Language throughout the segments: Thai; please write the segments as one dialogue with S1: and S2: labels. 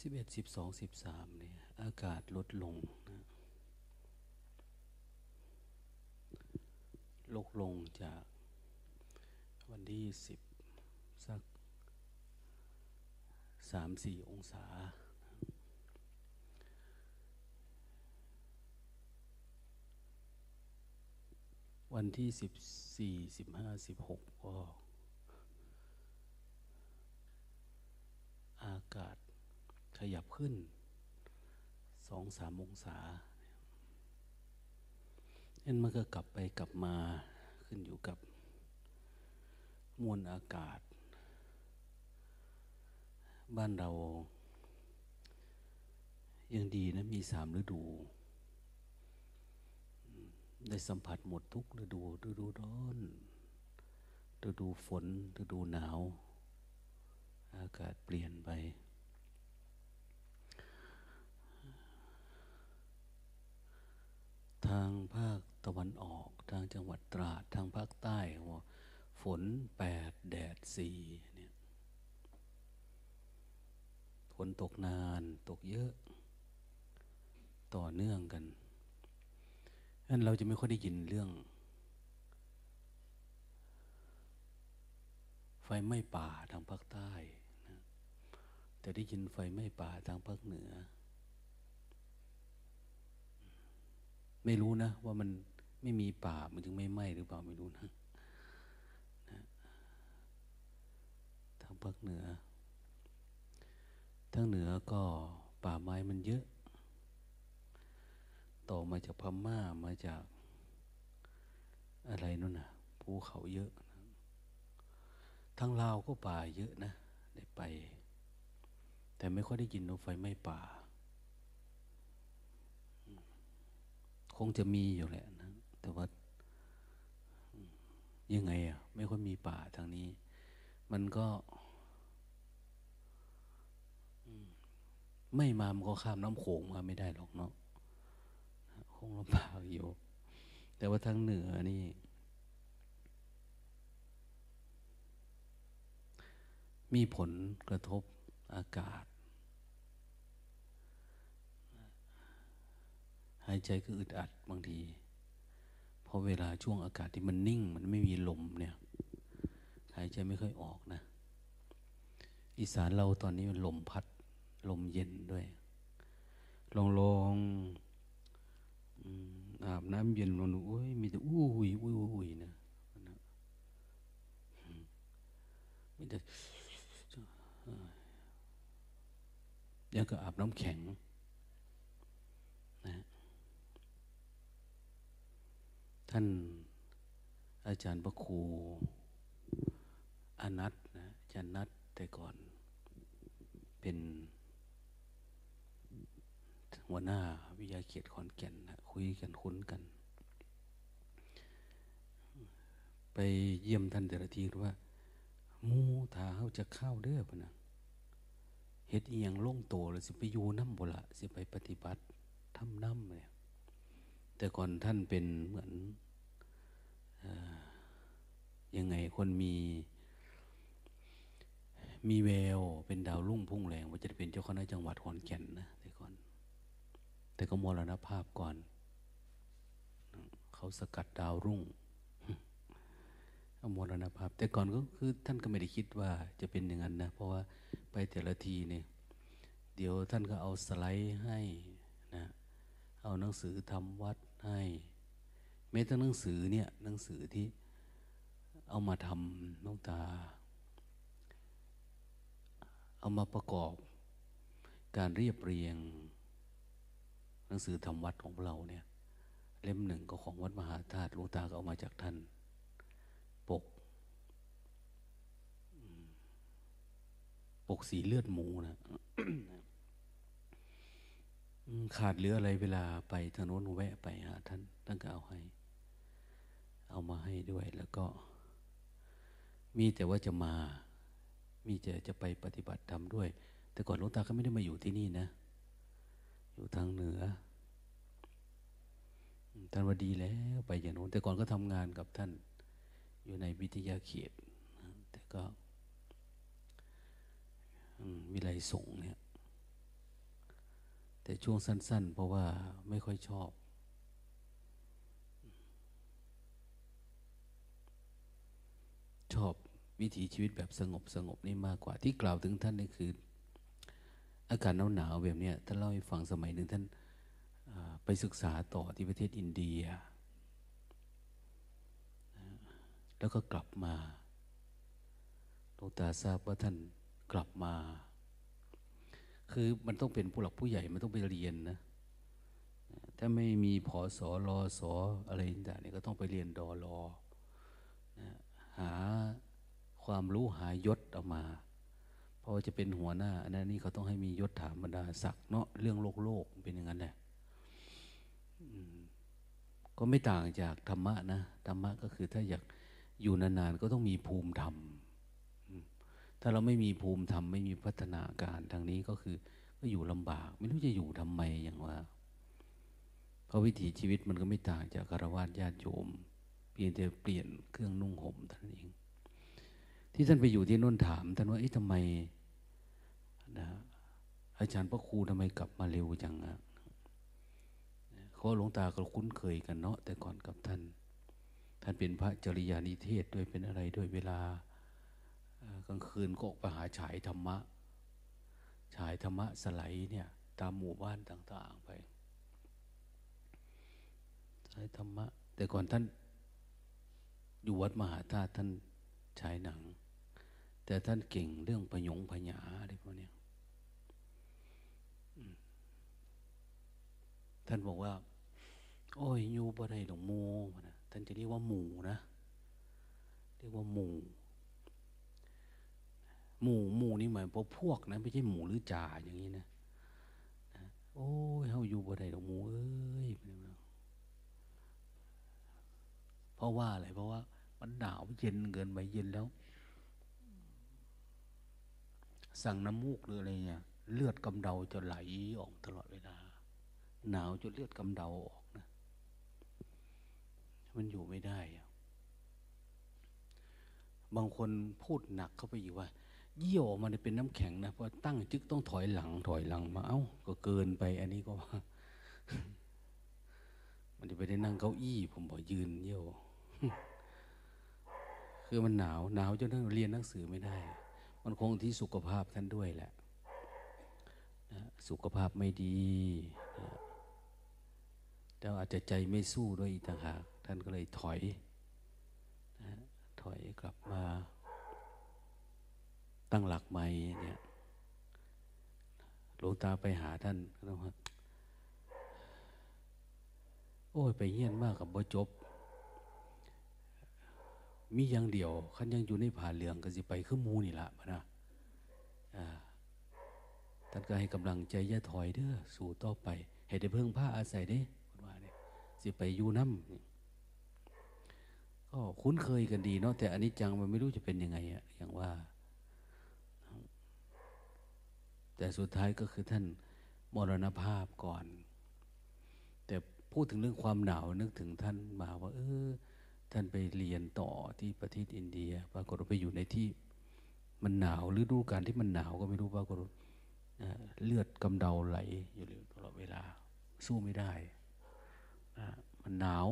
S1: สิบเอ็ดสิบสองสิบสามเนี่ยอากาศลดลงนะลดลงจากวันที่สิบสักสามสี่องศา วันที่สิบสี่สิบห้าสิบหกก็ อากาศ ขยับขึ้นสองสามองศานั่นมันก็กลับไปกลับมาขึ้นอยู่กับมวลอากาศ บ้านเรา ยังดีนะมีสามฤดู ได้สัมผัสหมดทุกฤดูฤดูร้อนฤดูฝนฤดูหนาว อากาศเปลี่ยนไปางภาคตะวันออก ทางจังหวัดตราด ทางภาคใต้ฝนแปดแดดสี่เนี่ยฝนตกนานตกเยอะ ต่อเนื่องกันนั้นเราจะไม่ค่อยได้ยินเรื่อง ไฟไหม้ป่าทางภาคใต้นะแต่ได้ยินไฟไหม้ป่าทางภาคเหนือ ไม่รู้นะ ว่ามันไม่มีป่ามันจึงไม่ไหม้หรือเปล่าไม่รู้นะนะทางภาคเหนือทางเหนือก็ป่าไม้มันเยอะ ต่อมาจากพม่ามาจากอะไรนู่นนะภูเขาเยอะนะทางลาวก็ป่าเยอะนะ ได้ไป แต่ไม่ค่อยได้ยินว่าไฟไหม้ป่า ค งจะมีอยู่แหละนะแต่ว่ายังไงอะไม่ค่อยมีป่าทางนี้ มันก็ไม่มามันก็ข้ามน้ำโขงมาไม่ได้หรอกเนาะคงลำบากอยู่ แต่ว่าทางเหนือนี่ มีผลกระทบอากาศายใจก็อึดอัดบางที เพราะเวลาช่วงอากาศที่มันนิ่ง มันไม่มีลมเนี่ย หายใจไม่ค่อยออกนะ อีสานเราตอนนี้มันลมพัด ลมเย็นด้วย ลองลองอาบน้ำเย็นลองดูโอ้ยมีแต่อู้หุยอู้หุยนะมีแต่ยังก็อาบน้ำแข็ง นะ ท่านอาจารย์พระครูอนัตนะอาจารย์นัตแต่ก่อนเป็นหัวหน้าวิทยาเขตขอนแก่นนะคุยกันคุ้นกัน ไปเยี่ยมท่านแต่ละทีว่ามูถาเขาจะเข้าเด้อพนะเฮ็ดเอียงล่งโตแล้วสิไปอยู่น้ำบุละสิไปปฏิบัติทำน้ำเนี่ยแต่ก่อนท่านเป็นเหมือน ยังไงคนมีมีแววเป็นดาวรุ่งพุ่งแรงว่าจะเป็นเจ้าคณะจังหวัดขอนแก่นนะแต่ก่อน แต่ก็มรณภาพก่อน เขาสกัดดาวรุ่งเอามรณภาพ แต่ก่อนก็คือท่านก็ไม่ได้คิดว่าจะเป็นอย่างนั้นนะ เพราะว่าไปแต่ละทีเนี่ย เดี๋ยวท่านก็เอาสไลด์ให้นะ เอาหนังสือทำวัดให้ แม้แต่หนังสือเนี่ยหนังสือที่เอามาทำน้องตา เอามาประกอบการเรียบเรียง หนังสือทำวัดของเราเนี่ย เล่มหนึ่งก็ของวัดมหาธาตุลวงตาก็เอามาจากท่าน ปก ปกสีเลือดหมูนะขาดเหลืออะไรเวลาไปทางโน้นแวะไปหาท่านท่านก็เอาให้ เอามาให้ด้วย แล้วก็ มีแต่ว่าจะมา มีจะจะไปปฏิบัติธรรมด้วย แต่ก่อนหลวงตาก็ไม่ได้มาอยู่ที่นี่นะ อยู่ทางเหนือท่านว่าดีแล้วไปอย่างโน้นแต่ก่อนก็ทำงานกับท่าน อยู่ในวิทยาเขตแต่ก็วิไลสงเนี่ยแต่ช่วงสั้น ๆ เพราะว่าไม่ค่อยชอบ ชอบวิถีชีวิตแบบสงบสงบนี่มากกว่าที่กล่าวถึงท่านนี่คือ อากาศหนาวๆแบบนี้ท่านเล่าให้ฟังสมัยหนึ่งท่านไปศึกษาต่อที่ประเทศอินเดีย แล้วก็กลับมาหลวงตาทราบว่าท่านกลับมา คือมันต้องเป็นผู้หลักผู้ใหญ่มันต้องไปเรียนนะถ้าไม่มีพอสอรอสออะไรต่างๆนี่ก็ต้องไปเรียนดอรอนะ หาความรู้หายศออกมา เพราะจะเป็นหัวหน้าอันนั้นนี่เขาต้องให้มียศถามบรรดาศักดิ์เนาะเรื่องโลกโลกเป็นอย่างนั้นแหละก็ไม่ต่างจากธรรมะนะธรรมะก็คือถ้าอยากอยู่นานๆก็ต้องมีภูมิธรรม ถ้าเราไม่มีภูมิธรรมไม่มีพัฒนาการทางนี้ก็คือ ก็อยู่ลำบาก ไม่รู้จะอยู่ทำไมอย่างว่า เพราะวิถีชีวิตมันก็ไม่ต่างจากคารวะญาติโยม พียงแต่เปลี่ยนเครื่องนุ่งห่มท่านเอง ที่ท่านไปอยู่ที่น่นถามท่านว่าเอ๊ะทำไมนะอาจารย์พระครูทำไมกลับมาเร็วจังอะเขาหลวงตาก็คุ้นเคยกันเนาะแต่ก่อนกับท่าน ท่านเป็นพระจริยานิเทศด้วยเป็นอะไรด้วยเวลากลางคืนก็ออกไปหาฉายธรรมะ ฉายธรรมะสไลเนี่ยตามหมู่บ้านต่าง ๆไปฉายธรรมะ แต่ก่อนท่าน อยู่วัดมหาธาตุท่านฉายหนัง แต่ท่านเก่งเรื่องพยงพญาอะไรพวกนี้ท่านบอกว่า โอ้ยยูบ่ได้หลวงมูนะท่านจะเรียกว่าหมูนะ เรียกว่าหมูหมู่หมู่นี่หมายพวกพวกนะไม่ใช่หมูหรือจ่าอย่างนี้นะโอ้ยเฮาอยู่บ่ได้ดอกหมูเอ้ย เพราะว่าอะไรเพราะว่า มันหนาวเย็นเกินไปเย็นแล้ว สั่งน้ำมูกหรืออะไรเนี่ย เลือดกำเดาจะไหลออกตลอดเวลา หนาวจนเลือดกำเดาออกนะมันอยู่ไม่ได้บางคนพูดหนักเข้าไปอีกว่าเยี่ยวออกมาเป็นน้ำแข็งนะเพอตั้งจึกต้องถอยหลัง ถอยหลังมาเอ้า ก็เกินไป อันนี้ก็ว่า มันจะไปได้นั่งเก้าอี้ ผมบอกยืนเยี่ยว คือมันหนาวหนาวจนนั่งเรียนหนังสือไม่ได้ มันคงที่สุขภาพท่านด้วยแหละสุขภาพไม่ดีแต่อาจจะใจไม่สู้ด้วยอีกต่างหากท่านก็เลยถอยถอยกลับมา ตั้งหลักใหม่เนี่ยหลวงตาไปหาท่านก็ต้องว่าโอ้ยไปเฮี้ยนมากกับบ่จบ มีอย่างเดียวขันยังอยู่ในผ่าเหลืองก็สิไปขึ้นมูนี่ละพนะท่านก็ให้กำลังใจย่าถอยเด้อสู่ต่อไป ให้ได้เพิ่งผ้าอาศัยเด้ว่าเนี่ยสิไปอยู่น้ำก็คุ้นเคยกันดีเนาะแต่อันนี้จังมันไม่รู้จะเป็นยังไงอะอย่างว่า แต่สุดท้ายก็คือท่านมรณภาพก่อน แต่พูดถึงเรื่องความหนาวนึกถึงท่านมาว่า เออ ท่านไปเรียนต่อที่ประเทศอินเดีย ปรากฏไปอยู่ในที่มันหนาวหรือดูการที่มันหนาวก็ไม่รู้ปรากฏเลือดกำเดาไหลอยู่ตลอดเวลา สู้ไม่ได้มันหนาว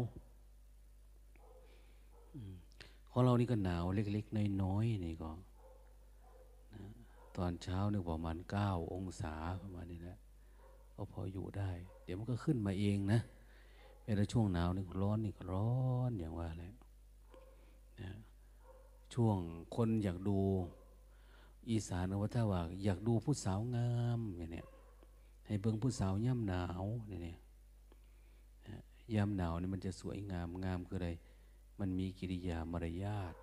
S1: ของเรานี่ก็หนาวเล็กๆน้อยๆนี่ก็ตอนเช้านี่ประมาณเก้าองศาประมาณนี้แหละก็พออยู่ได้ เดี๋ยวมันก็ขึ้นมาเองนะ เวลาช่วงหนาวนี่ร้อนนี่ก็ร้อนอย่างว่าเลยนะช่วงคนอยากดูอีสานว่าถ้าว่าอยากดูผู้สาวงามอย่างเนี้ยให้เบิ่งผู้สาวย่ำหนาวเนี่ยย่ำหนาวนี่มันจะสวยงามงามคืออะไร มันมีกิริยามารยาท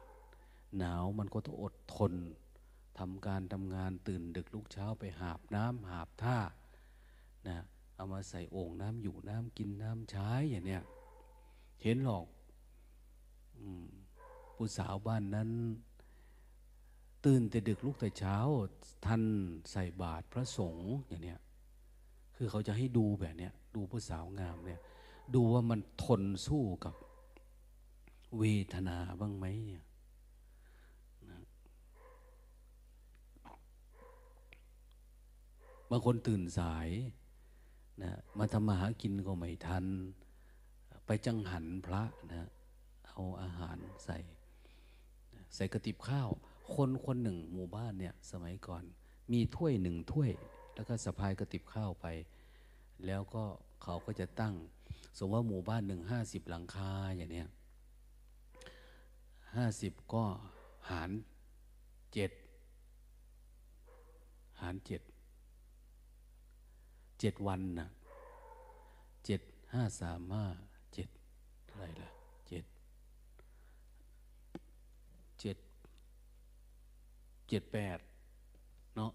S1: หนาวมันก็ต้องอดทนทำการทำงานตื่นดึกลุกเช้าไปหาบน้ำหาบท่านะ เอามาใส่โอ่งน้ำอยู่น้ำกินน้ำใช้อย่างเนี้ยเห็นหรอกผู้สาวบ้านนั้น ตื่นแต่ดึกลุกแต่เช้าท่านใส่บาตรพระสงฆ์อย่างเนี้ยคือเขาจะให้ดูแบบเนี้ยดูผู้สาวงามเนี่ย ดูว่ามันทนสู้กับเวทนาบ้างไหมเนี่ยบางคนตื่นสาย นะมาทำมาหากินก็ไม่ทัน ไปจังหันพระนะเอาอาหารใส่ ใส่กระติบข้าว คนคนหนึ่งหมู่บ้านเนี่ยสมัยก่อน มีถ้วยหนึ่งถ้วย แล้วก็สะพายกระติบข้าวไป แล้วก็เขาก็จะตั้ง สมมติว่าหมู่บ้านหนึ่งห้าสิบหลังคาอย่างเนี้ยห้าสิบก็หารเจ็ดหารเจ็ด เจ็ดวันนะเจ็ดห้าสามห้าเจ็ดเท่าไหร่ะเจ็ดเจ็ดเจ็ดแปดเนาะ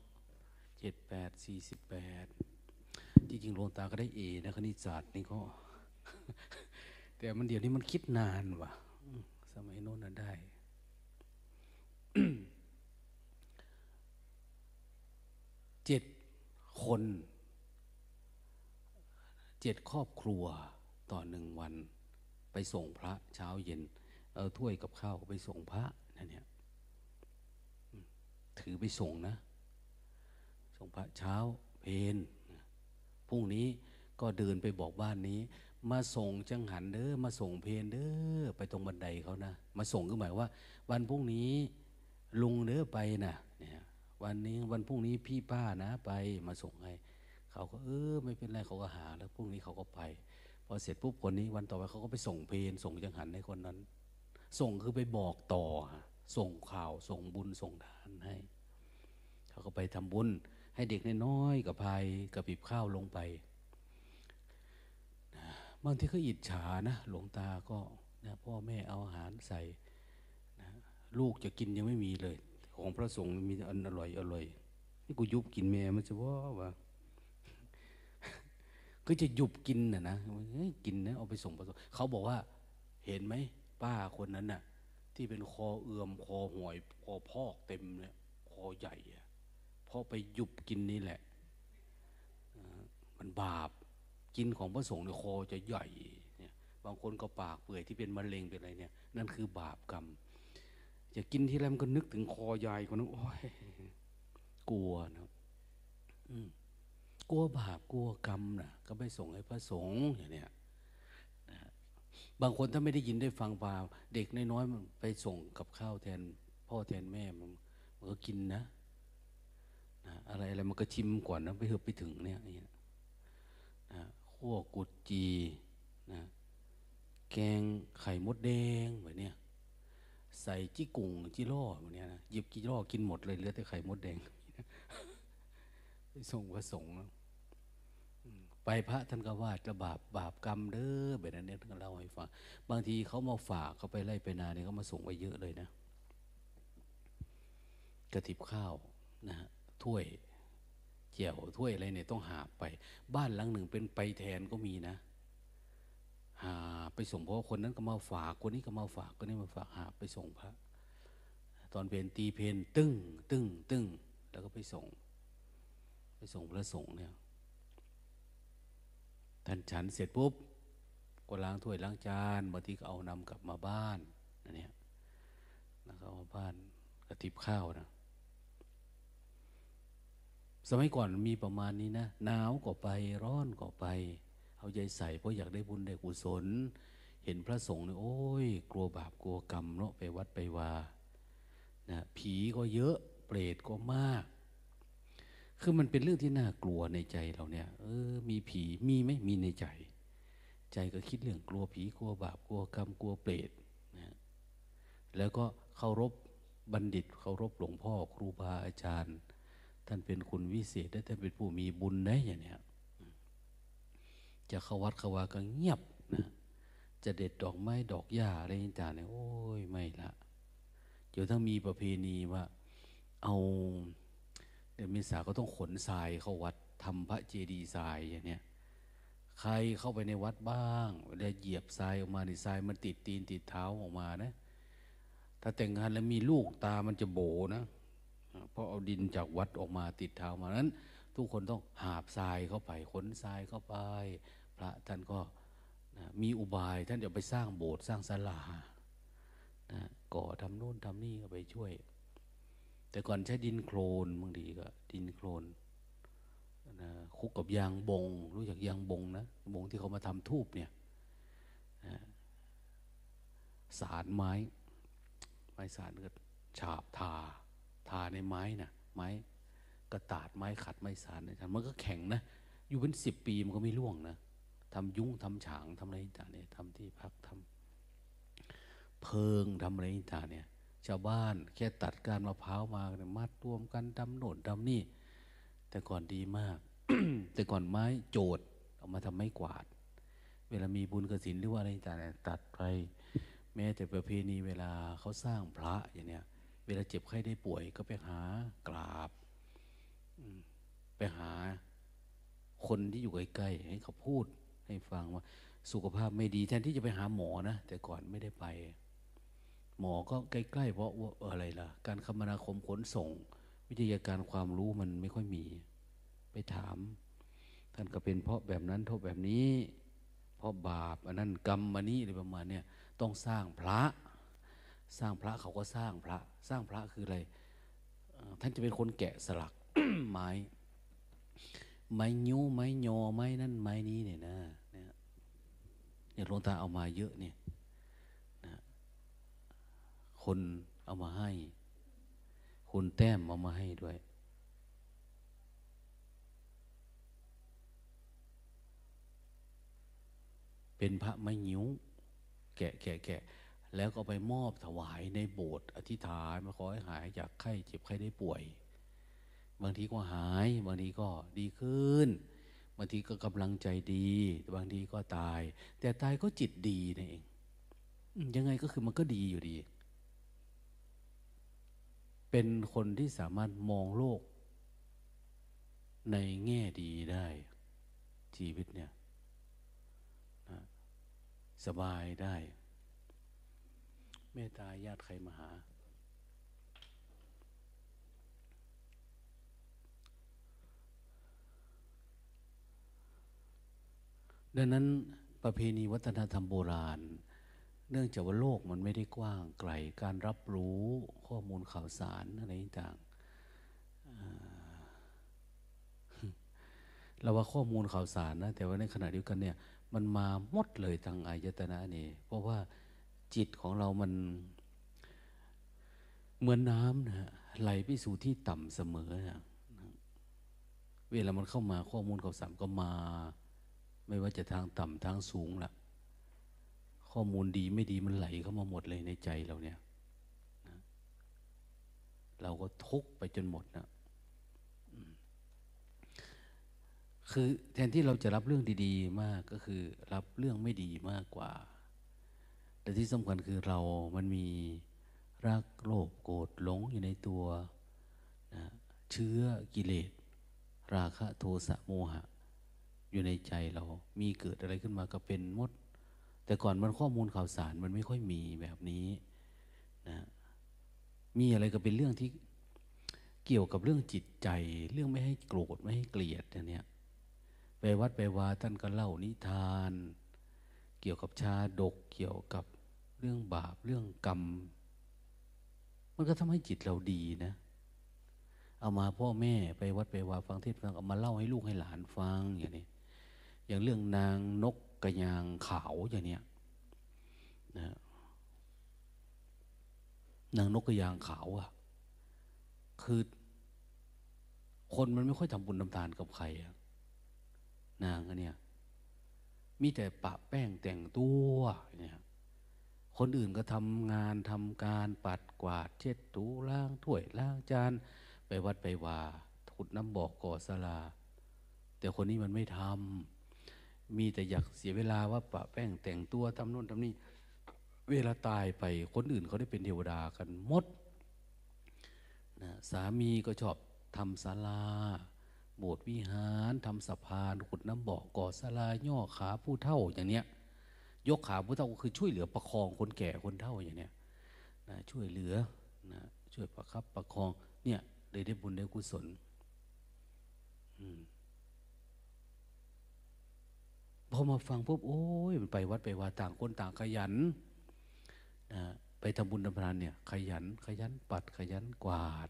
S1: เจ็ดแปดสี่สิบแปดจริงๆหลวงตาก็ได้เอนะคณิตศาสตร์นี่ก็ แต่มันเดี๋ยวนี้มันคิดนานว่ะ สมัยโน้นน่ะได้ เจ็ดคน เจ็ดครอบครัวต่อหนึ่งวัน ไปส่งพระเช้าเย็น เอาถ้วยกับข้าวไปส่งพระนั่นเนี่ยถือไปส่งนะ ส่งพระเช้าเพนพรุ่งนี้ก็เดินไปบอกบ้านนี้ มาส่งจังหันเด้อมาส่งเพนเด้อไปตรงบันไดเขานะ มาส่งก็หมายว่า วันพรุ่งนี้ลุงเด้อไปนะเนี่ยวันนี้วันพรุ่งนี้พี่ป้านะไปมาส่งให้ เขาก็เออไม่เป็นไรเขาก็หา แล้วพรุ่งนี้เขาก็ไปพอเสร็จปุ๊บคนนี้วันต่อไปเขาก็ไปส่งเพนส่งจังหันให้คนนั้น ส่งคือไปบอกต่อ ส่งข่าวส่งบุญส่งทานให้ เขาก็ไปทำบุญ ให้เด็กน้อยๆกับพายกับปิบข้าวลงไปบางทีก็อิจฉานะหลวงตาก็นะพ่อแม่เอาอาหารใส่นะลูกจะกินยังไม่มีเลย ของพระสงฆ์มีอันอร่อยอร่อยนี่กูยุบกินแม่มันจะว่าวะ ก็จะหยุบกินนะนะกินนะเอาไปส่งพระสงฆ์เขาบอกว่า เห็นไหมป้าคนนั้นน่ะ ที่เป็นคอเอือมคอหวยคอพอกเต็มเนี่ยคอใหญ่อะเพราะไปหยุบกินนี่แหละมันบาปกินของพระสงฆ์ในยคอจะใหญ่เนี่ยบางคนก็ปากเปื่อยที่เป็นมะเร็งเป็นอะไรเนี่ย นั่นคือบาปกรรมจะกินที่ไรมันก็นึกถึงคอใหญ่คนนั้นโอ้ยกลัวนะอืม กลัวบาปกลัวกรรมนะก็ไปส่งให้พระสงฆ์อย่างเนี้ยบางคนถ้าไม่ได้ยินได้ฟังปาเด็กน้อยๆมันไปส่งกับข้าวแทน พ่อแทนแม่มันมันก็กินนะนะอะไรอะไรมันก็ชิมก่อนนะไปเถอะไปถึงเนี่ยอย่างเงี้ยนะขั้วกุดจีนะแกงไข่มดแดงแบบเนี้ยใส่จี้กุ่งจี้ล่อแบบเนี้ยนะหยิบจี้ล่อกินหมดเลยเหลือแต่ไข่มดแดงไปส่งพระสงฆ์ พระท่านก็ว่าจะบาปบาปกรรมเด้อแบบนั้นเนี่ยท่านก็เล่าให้ฟังบางทีเขามาฝากเขาไปไล่ไปนาเนี่ยเขามาส่งไว้เยอะเลยนะ กระติบข้าวนะฮะถ้วยเจียวถ้วยอะไรเนี่ยต้องหาไป บ้านหลังหนึ่งเป็นไปแทนก็มีนะ หาไปส่งเพราะคนนั้นก็มาฝากคนนี้ก็มาฝากคนนี้มาฝากหาไปส่งพระ ตอนเพนตีเพนตึ้งตึ้งตึ้งแล้วก็ไปส่ง ไปส่งพระสงฆ์เนี่ย ท่านฉันเสร็จปุ๊บก็ล้างถ้วยล้างจานบางทีก็เอานำกลับมาบ้านนะเนี่ยแล้วก็เอามาบ้านกระติบข้าวนะสมัยก่อนมีประมาณนี้นะหนาวก็ไปร้อนก็ไป เอาใจใส่เพราะอยากได้บุญได้กุศล เห็นพระสงฆ์เนี่ยโอ้ย กลัวบาปกลัวกรรมเนาะไปวัดไปวานะผีก็เยอะเปรตก็มาก คือมันเป็นเรื่องที่น่ากลัวในใจเราเนี่ย เออ มีผีมีไหมมีในใจ ใจก็คิดเรื่องกลัวผีกลัวบาปกลัวกรรมกลัวเปรตนะแล้วก็เคารพบัณฑิตเคารพหลวงพ่อครูบาอาจารย์ ท่านเป็นคุณวิเศษและท่านเป็นผู้มีบุญได้อย่างเนี้ยจะเข้าวัดเข้าวาก็เงียบนะจะเด็ดดอกไม้ดอกหญ้าอะไรต่างๆเนี่ยโอ้ยไม่ละเดี๋ยวถ้ามีประเพณีว่า เอา เดี๋ยวมีสาก็ต้องขนทรายเข้าวัดทำพระเจดีย์ทรายอย่างเนี้ยใครเข้าไปในวัดบ้างเวลาเหยียบทรายออกมาในทรายมันติดตีนติดเท้าออกมานะ ถ้าแต่งงานแล้วมีลูกตามันจะโบนะเพราะเอาดินจากวัดออกมาติดเท้ามานั้น ทุกคนต้องหาบทรายเข้าไปขนทรายเข้าไป พระท่านก็นะมีอุบายท่านจะไปสร้างโบสถ์สร้างศาลานะก่อทำโน่นทำนี่ก็ไปช่วย แต่ก่อนใช้ดินโคลนบางทีก็ ดินโคลนนะคุกกับยางบง รู้จักยางบงนะบงที่เขามาทำทูบเนี่ยนะสารไม้ ไม้สารก็ฉาบทา ทาในไม้นะ่ะไม้กระตาดไม้ขัดไม้สารเนี่ยมันก็แข็งนะอยู่เป็นสิบปีมันก็ไม่ร่วงนะทำยุ้งทำฉางทำอะไรต่างเนี่ยทำที่พักทำเพิงทำอะไรต่างเนี่ย ชาวบ้านแค่ตัดการมะพร้าวมาเนี่ยมัดรวมกันทำโน่นทำนี่ แต่ก่อนดีมาก แต่ก่อนไม้โจดเอามาทำไม้กวาด เวลามีบุญกระสินหรือว่าอะไรต่างๆตัดไป แม้แต่ประเพณีเวลาเขาสร้างพระอย่างเนี้ยเวลาเจ็บไข้ได้ป่วยก็ไปหากราบไปหาคนที่อยู่ใกล้ๆให้เขาพูดให้ฟังว่า สุขภาพไม่ดีแทนที่จะไปหาหมอนะ แต่ก่อนไม่ได้ไป หมอก็ใกล้ๆเพราะว่าอะไรล่ะ การคมนาคมขนส่ง วิทยาการความรู้มันไม่ค่อยมี ไปถาม ท่านก็เป็นเพราะแบบนั้นเพราะแบบนี้ เพราะบาปอันนั้นกรรมอันนี้อะไรประมาณเนี้ยต้องสร้างพระ สร้างพระเขาก็สร้างพระ สร้างพระคืออะไร ท่านจะเป็นคนแกะสลักไม้ไม้ยูไม้ยอไม้นั่นไม้นี้เนี่ยนะเนี่ยหลวงตาเอามาเยอะเนี่ย คนเอามาให้ คุณแต้มเอามาให้ด้วย เป็นพระไม้ยิ้ว แกะแกะแกะแล้วก็ไปมอบถวายในโบสถ์อธิษฐานมาขอให้หายจากไข้เจ็บไข้ได้ป่วย บางทีก็หาย บางทีก็ดีขึ้น บางทีก็กำลังใจดี บางทีก็ตาย แต่ตายก็จิตดีนั่นเอง ยังไงก็คือมันก็ดีอยู่ดี เป็นคนที่สามารถมองโลก ในแง่ดีได้ชีวิตเนี่ยนะสบายได้เมตตาญาติใครมาหา ดังนั้นประเพณีวัฒนธรรมโบราณ เนื่องจากว่าโลกมันไม่ได้กว้างไกล การรับรู้ข้อมูลข่าวสารอะไรต่างเราว่าข้อมูลข่าวสารนะ แต่ว่าในขณะเดียวกันเนี่ย มันมาหมดเลยทางอายตนะนี่ เพราะว่าจิตของเรามันเหมือนน้ำนะไหลไปสู่ที่ต่ำเสมอนะเวลามันเข้ามาข้อมูลข่าวสารก็มา ไม่ว่าจะทางต่ำทางสูงละ่ะ ข้อมูลดีไม่ดีมันไหลเข้ามาหมดเลยในใจเราเนี่ยนะเราก็ทุกไปจนหมดนะคือแทนที่เราจะรับเรื่องดี ๆ มากก็คือ รับเรื่องไม่ดีมากกว่า แต่ที่สำคัญคือเรามันมีรักโลภโกรธหลงอยู่ในตัวนะเชื้อกิเลส ราคะโทสะโมหะ อยู่ในใจเรา มีเกิดอะไรขึ้นมาก็เป็นมด แต่ก่อนมันข้อมูลข่าวสารมันไม่ค่อยมีแบบนี้นะมีอะไรก็เป็นเรื่องที่เกี่ยวกับเรื่องจิตใจ เรื่องไม่ให้โกรธไม่ให้เกลียดอย่างนี้ไปวัดไปวาท่านก็เล่านิทาน เกี่ยวกับชาดกเกี่ยวกับเรื่องบาปเรื่องกรรม มันก็ทำให้จิตเราดีนะ เอามาพ่อแม่ไปวัดไปวาฟังเทศฟังเอามาเล่าให้ลูกให้หลานฟังอย่างนี้อย่างเรื่องนางนก กระยางขาวอย่างเนี้ยนะนางนกกระยางขาวอะคือ คนมันไม่ค่อยทำบุญทำทานกับใครอะนางอันเนี้ยมีแต่ปะแป้งแต่งตัวเนี่ยคนอื่นก็ทำงานทำการปัดกวาด เช็ดถูล้างถ้วยล้างจาน ไปวัดไปว่าขุดน้ำบอกก่อสลา แต่คนนี้มันไม่ทำ มีแต่อยากเสียเวลาว่าปะแป้งแต่งตัวทำโน่นทำนี่เวลาตายไปคนอื่นเขาได้เป็นเทวดากันหมดนะสามีก็ชอบทำศาลา โบสถ์วิหารทำสะพานขุดน้ำบ่อก่อศาลาย่อขาผู้เท่าอย่างเนี้ยยกขาผู้เท่าก็คือช่วยเหลือประคองคนแก่คนเท่าอย่างเนี้ยนะช่วยเหลือนะช่วยประคับประคองเนี่ยเลยได้บุญได้กุศล อืม พอมาฟังปุ๊บโอ้ยมันไปวัดไปว่าต่างคนต่างขยันนะไปทำบุญทำทานเนี่ย ขยันขยันปัดขยันกวาด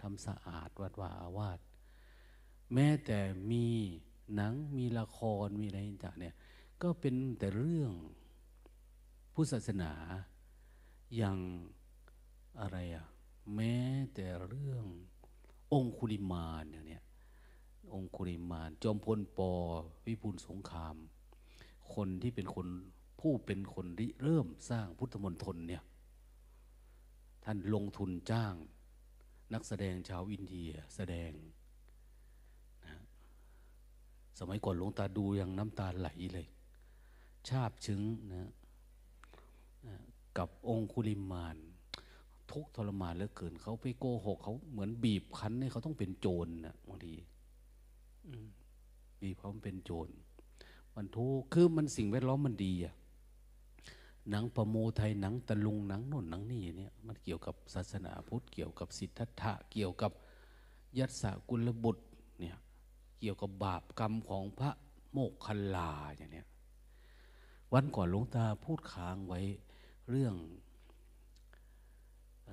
S1: ทำสะอาดวัดว่าอาวาสแม้แต่มีหนังมีละครมีอะไรต่างเนี่ย ก็เป็นแต่เรื่องพุทธศาสนาอย่างอะไรอะแม้แต่เรื่ององคุลิมานอย่างเนี้ยองคุลิมาน จอมพลปอวิบูลสงคราม คนที่เป็นคนผู้เป็นคนริเริ่มสร้างพุทธมณฑลเนี่ยท่านลงทุนจ้าง นักแสดงชาวอินเดียแสดงนะสมัยก่อนหลวงตาดูยังน้ำตาไหลเลย ชาบซึ้งนะนะกับองคุลิมานทุกทรมานเหลือเกินเขาไปโกหกเขาเหมือนบีบคั้นให้เขาต้องเป็นโจรนะบางทีมบีบเขาเป็นโจร มันทุกคือมันสิ่งแวดล้อมมันดีอะหนังประโมไทยหนังตะลุงหนังโน่นหนังนี่เนี่ยมันเกี่ยวกับศาสนาพุทธเกี่ยวกับสิทธัตถะเกี่ยวกับยัตสกุลบุตรเนี่ยเกี่ยวกับบาปกรรมของพระโมกขัลลาอย่างเนี้ยวันก่อนหลวงตาพูดค้างไว้เรื่องอ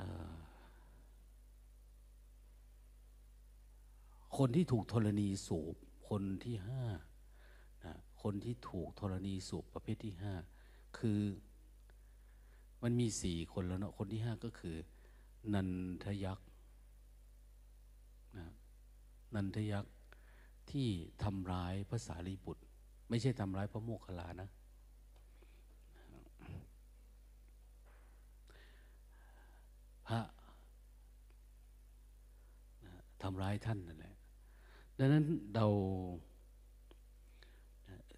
S1: คนที่ถูกธรณีสูบคนที่ห้า คนที่ถูกธรณีสูบประเภทที่ห้าคือมันมีสี่คนแล้วเนาะคนที่ห้าก็คือ นันทยักษ์นะนันทยักษ์ที่ทำร้ายพระสารีบุตร ไม่ใช่ทำร้ายพระโมคคัลลานะพระนะทำร้ายท่านนั่นแหละดังนั้นเรา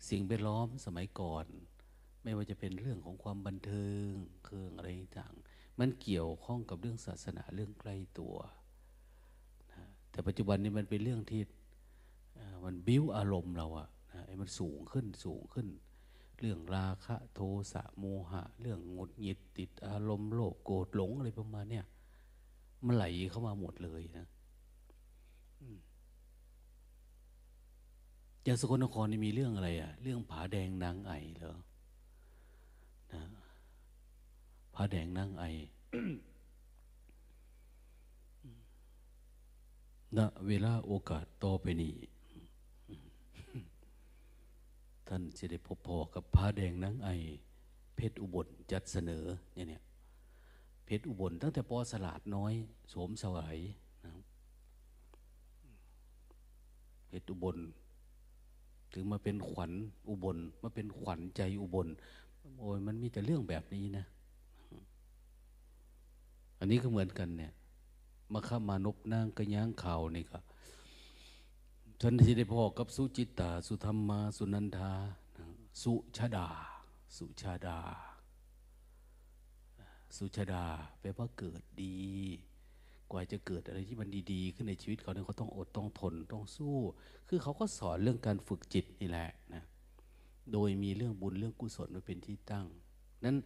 S1: สิ่งแวดล้อมสมัยก่อน ไม่ว่าจะเป็นเรื่องของความบันเทิงเครื่องอะไรต่างมันเกี่ยวข้องกับเรื่องศาสนาเรื่องใกล้ตัวนะแต่ปัจจุบันนี้มันเป็นเรื่องที่มันบิ้วอารมณ์เราอะนะไอ้มันสูงขึ้นสูงขึ้น เรื่องราคะโทสะโมหะ เรื่องงดหงิดติดอารมณ์โลภโกรธหลงอะไรประมาณเนี้ยมันไหลเข้ามาหมดเลยนะอ ย่างสกลนครนี่มีเรื่องอะไรอะเรื่องผาแดงนางไอเหรอนะผาแดงนางไอณเวลาโอกาสต่อไปนี้ท่านจะได้พบพอกับผาแดงนางไอ เพชรอุบลจัดเสนอเนี่ยเนี่ยเพชรอุบลตั้งแต่ปอสลาดน้อยโสมสวัยนะเพชรอุบล ถึงมาเป็นขวัญอุบล มาเป็นขวัญใจอุบล โอ้ยมันมีแต่เรื่องแบบนี้นะ อันนี้ก็เหมือนกันเนี่ย มาข้ามานบนางกระย่างข่าวนี่ก็ฉันที่ได้พ่อกับสุจิตตา สุธรรมา สุนันทา สุชาดา สุชาดา สุชาดาแปลว่าเกิดดี กว่าจะเกิดอะไรที่มันดีๆ ขึ้นในชีวิตเขาเนี่ยเขาต้องอดต้องทนต้องสู้ คือเขาก็สอนเรื่องการฝึกจิตนี่แหละนะโดยมีเรื่องบุญเรื่องกุศลมาเป็นที่ตั้ง นั้น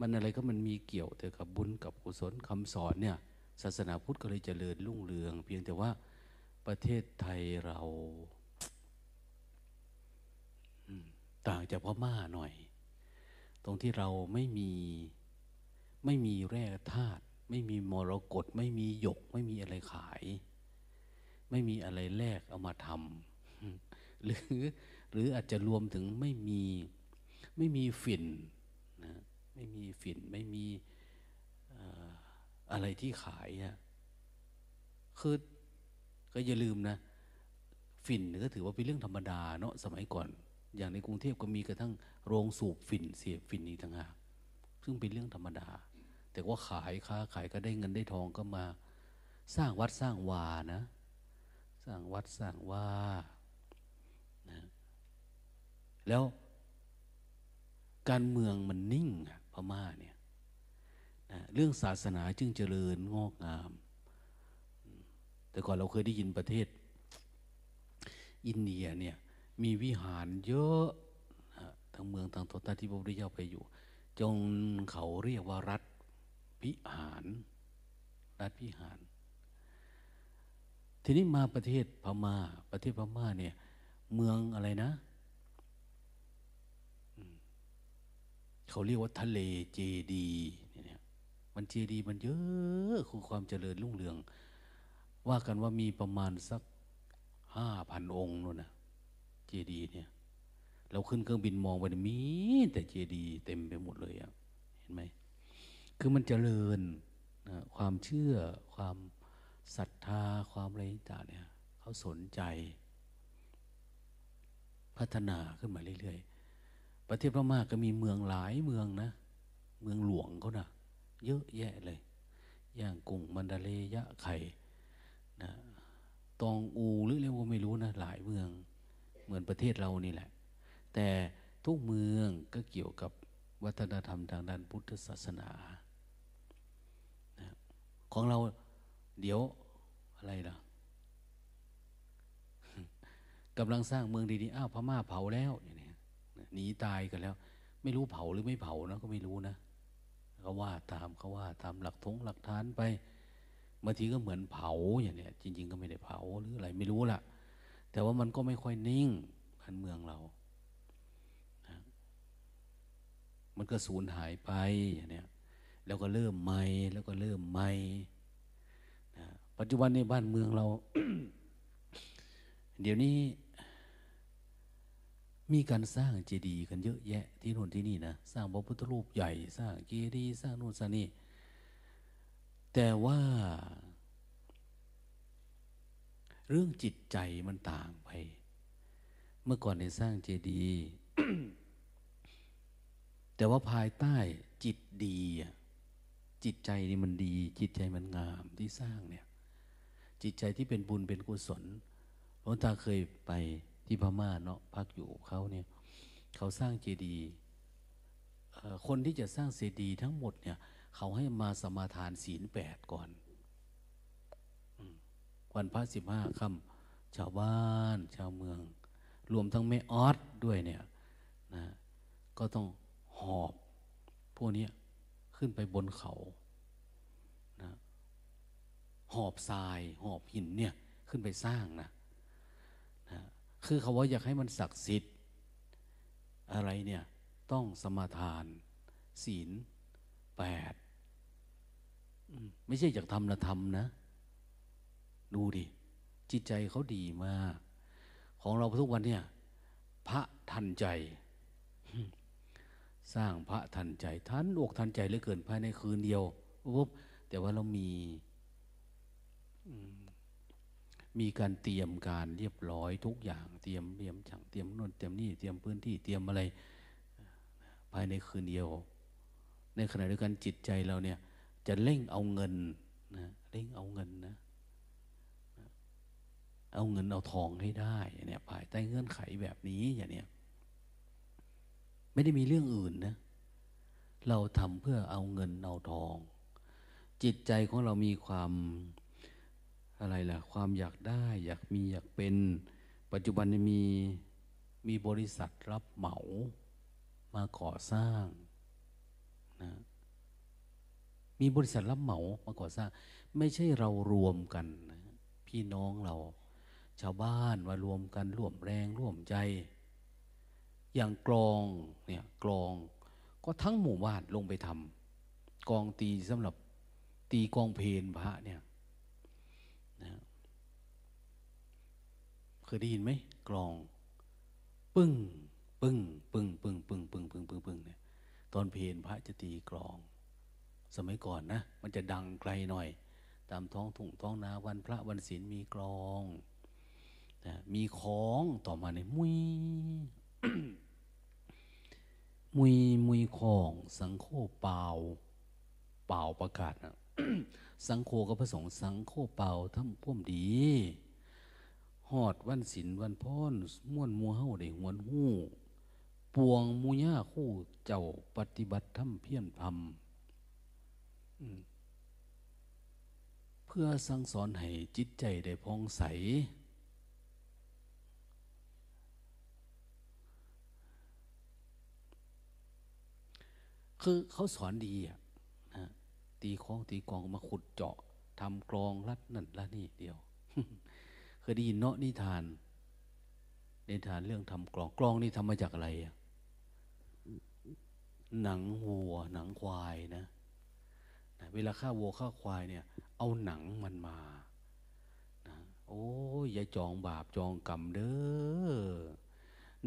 S1: มันอะไรก็มันมีเกี่ยวแต่กับบุญกับกุศลคำสอนเนี่ยศาสนาพุทธก็เลยเจริญรุ่งเรือง เพียงแต่ว่าประเทศไทยเราต่างจากพม่าหน่อย ตรงที่เราไม่มีไม่มีแร่ธาตุ ไม่มีมรกตไม่มีหยก ไม่มีอะไรขาย ไม่มีอะไรแลกเอามาทำหรือหรืออาจจะรวมถึงไม่มีไม่มีฝิ่นนะไม่มีฝิ่นไม่มีอะไรที่ขายอะคือก็อย่าลืมนะฝิ่นก็ถือว่าเป็นเรื่องธรรมดาเนาะสมัยก่อน อย่างในกรุงเทพก็มีกระทั่งโรงสูบฝิ่นเสียบฝิ่นนี้ต่างหากซึ่งเป็นเรื่องธรรมดา แต่ว่าขายค้าขายก็ได้เงินได้ทองก็มา สร้างวัดสร้างวานะ สร้างวัดสร้างว่านะแล้วการเมืองมันนิ่งอะพม่าเนี่ยนะเรื่องศาสนาจึงเจริญงอกงาม แต่ก่อนเราเคยได้ยินประเทศ อินเดียเนี่ยมีวิหารเยอะทั้งเมืองทั้งตนที่พระพุทธเจ้าไปอยู่ จงเขาเรียกว่ารัฐ พิหารรัฐพิหาร ทีนี้มาประเทศพมา่า ประเทศพม่าเนี่ย เมืองอะไรนะ เขาเรียกว่าทะเลเจดีเนี่ยมันเจดีมันเยอะคือความเจริญรุ่งเรือง ว่ากันว่ามีประมาณสักห้าพันองค์นู่นนะเจดีเนี่ยเราขึ้นเครื่องบินมองไปมีแต่เจดีเต็มไปหมดเลยอะเห็นไหม คือมันเจริญนะความเชื่อความศรัทธาความอะไรต่างเนี่ยเขาสนใจ พัฒนาขึ้นมาเรื่อยๆ ประเทศพม่าก็มีเมืองหลายเมืองนะ เมืองหลวงเขานะเยอะแยะเลย อย่างกรุงมันดาเลยะไข่นะตองอูหรือเรียกว่าไม่รู้นะ หลายเมือง เหมือนประเทศเรานี่แหละ แต่ทุกเมืองก็เกี่ยวกับวัฒนธรรมทางด้านพุทธศาสนา ของเราเดี๋ยวอะไรล่ะกำลังสร้างเมืองดีๆอ้าวพม่าเผาแล้วอย่างนี้หนีตายกันแล้ว ไม่รู้เผาหรือไม่เผานะก็ไม่รู้นะเขาว่าตามเขาว่าตามหลักทงหลักฐานไปบางทีก็เหมือนเผาอย่างเนี้ยจริง ๆ ก็ไม่ได้เผาหรืออะไรไม่รู้ล่ะ แต่ว่ามันก็ไม่ค่อยนิ่งพันเมืองเรานะมันก็สูญหายไปอย่างเนี้ย แล้วก็เริ่มใหม่แล้วก็เริ่มใหม่นะปัจจุบันในบ้านเมืองเรา เดี๋ยวนี้มีการสร้างเจดีย์กันเยอะแยะที่นู่นที่นี่นะสร้างพระพุทธรูปใหญ่ สร้างเจดีย์สร้างนู่นสร้างนี่แต่ว่าเรื่องจิตใจมันต่างไป เมื่อก่อนในสร้างเจดีย์แต่ว่าภายใต้จิตดีอะ จิตใจนี่มันดี จิตใจมันงามที่สร้างเนี่ย จิตใจที่เป็นบุญเป็นกุศลหลวงตาเคยไปที่พม่าเนาะพักอยู่เขาเนี่ย เขาสร้างเจดีย์คนที่จะสร้างเจดีย์ทั้งหมดเนี่ย เขาให้มาสมาทานศีลแปดก่อนวันพระสิบห้าค่ำชาวบ้าน ชาวเมือง รวมทั้งแม่ออสด้วยเนี่ยนะก็ต้องหอบ พวกนี้ ขึ้นไปบนเขานะหอบทราย หอบหินเนี่ยขึ้นไปสร้างนะนะคือเขาว่าอยากให้มันศักดิ์สิทธิ์ อะไรเนี่ยต้องสมาทาน ศีลแปดไม่ใช่อยากทำละทำนะ ดูดิ จิตใจเขาดีมาก ของเราทุกวันเนี่ย พระทันใจ สร้างพระทันใจทันอกทันใจเหลือเกินภายในคืนเดียวปุ๊บแต่ว่าเรามีมีการเตรียมการเรียบร้อยทุกอย่างเตรียมเตรียมช่งเตรียมน่นเตรียมนี่เตรียมพื้นที่เตรียมอะไร ภายในคืนเดียว ในขณะเดียวกันจิตใจเราเนี่ย จะเร่งเอาเงินนะเร่งเอาเงินนะ เอาเงินเอาทองให้ได้เนี่ยภายใต้เงื่อนไขแบบนี้อย่างเนี้ย ไม่ได้มีเรื่องอื่นนะ เราทำเพื่อเอาเงินเอาทอง จิตใจของเรามีความอะไรล่ะ ความอยากได้ อยากมีอยากเป็น ปัจจุบันมีมีบริษัทรับเหมามาก่อสร้างนะมีบริษัทรับเหมามาก่อสร้าง ไม่ใช่เรารวมกันนะพี่น้องเรา ชาวบ้านมารวมกันร่วมแรงร่วมใจ อย่างกลองเนี่ยกลอง ก็ทั้งหมู่บ้านลงไปทำกองตีสำหรับตีกองเพลนพระเนี่ยนะเคยได้ยินไหมกลอง ปึ้ง ปึ้ง ปึ้ง ปึ้ง ปึ้ง ปึ้ง ปึ้ง ปึ้ง ปึ้งเนี่ยตอนเพลนพระจะตีกลอง สมัยก่อนนะ มันจะดังไกลหน่อย ตามท้องถุงท้องนาวันพระวันศีลมีกลองนะมีของต่อมาในมุย มุยมุยของสังโฆเปล่าเปล่าประกาศนะสังโฆกับพระสงฆ์สังโฆเปล่าทำพ่วมดีหอดวันศีลวันพ้นม่วนมัวเฮาได้หวนหู้ปวงมูย่าคู่เจ้าปฏิบัติทำเพียรพำอืมเพื่อสั่งสอนให้จิตใจได้พองใส คือเขาสอนดีอะนะตีคองตีกองมาขุดเจาะทำกลองรัดนั่นรัดนี่เดียวเคยได้ยินเนาะนิทานนิทานเรื่องทำกลองกลองนี่ทำมาจากอะไรอะหนังวัว หนังควายนะนะเวลาฆ่าวัวฆ่าควายเนี่ย เอาหนังมันมานะโอ้ยอย่าจองบาปจองกรรมเด้อ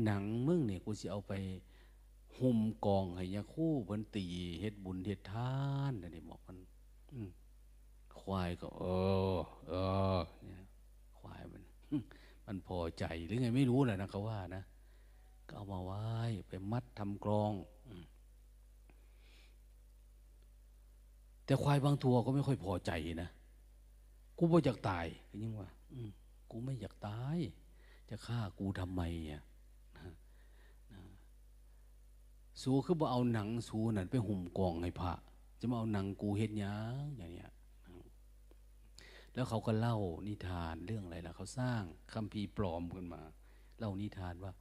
S1: หนังมึงเนี่ยกูสิเอาไป หุ่มกองให้ยาคู่เพิ่นตีเฮ็ดบุญเฮ็ดทานอันนี้บอกมันอืมควายก็ เออ เออ เนี่ย ควายมัน มันพอใจหรือไงไม่รู้แหละนะเขาว่านะก็เอามาไว้ไปมัดทำกรองอืมแต่ควายบางตัวก็ไม่ค่อยพอใจนะกูไม่อยากตายก็ยังว่าอืมกูไม่อยากตาย จะฆ่ากูทำไมอะนะนะ สูคือบ่เอาหนังสูนั่นไปหุ่มกองให้พระ จะมาเอาหนังกูเฮ็ดยังอย่างเนี้ยแล้วเขาก็เล่านิทานเรื่องอะไรล่ะเขาสร้างคัมภีร์ปลอมขึ้นมา เล่านิทานว่า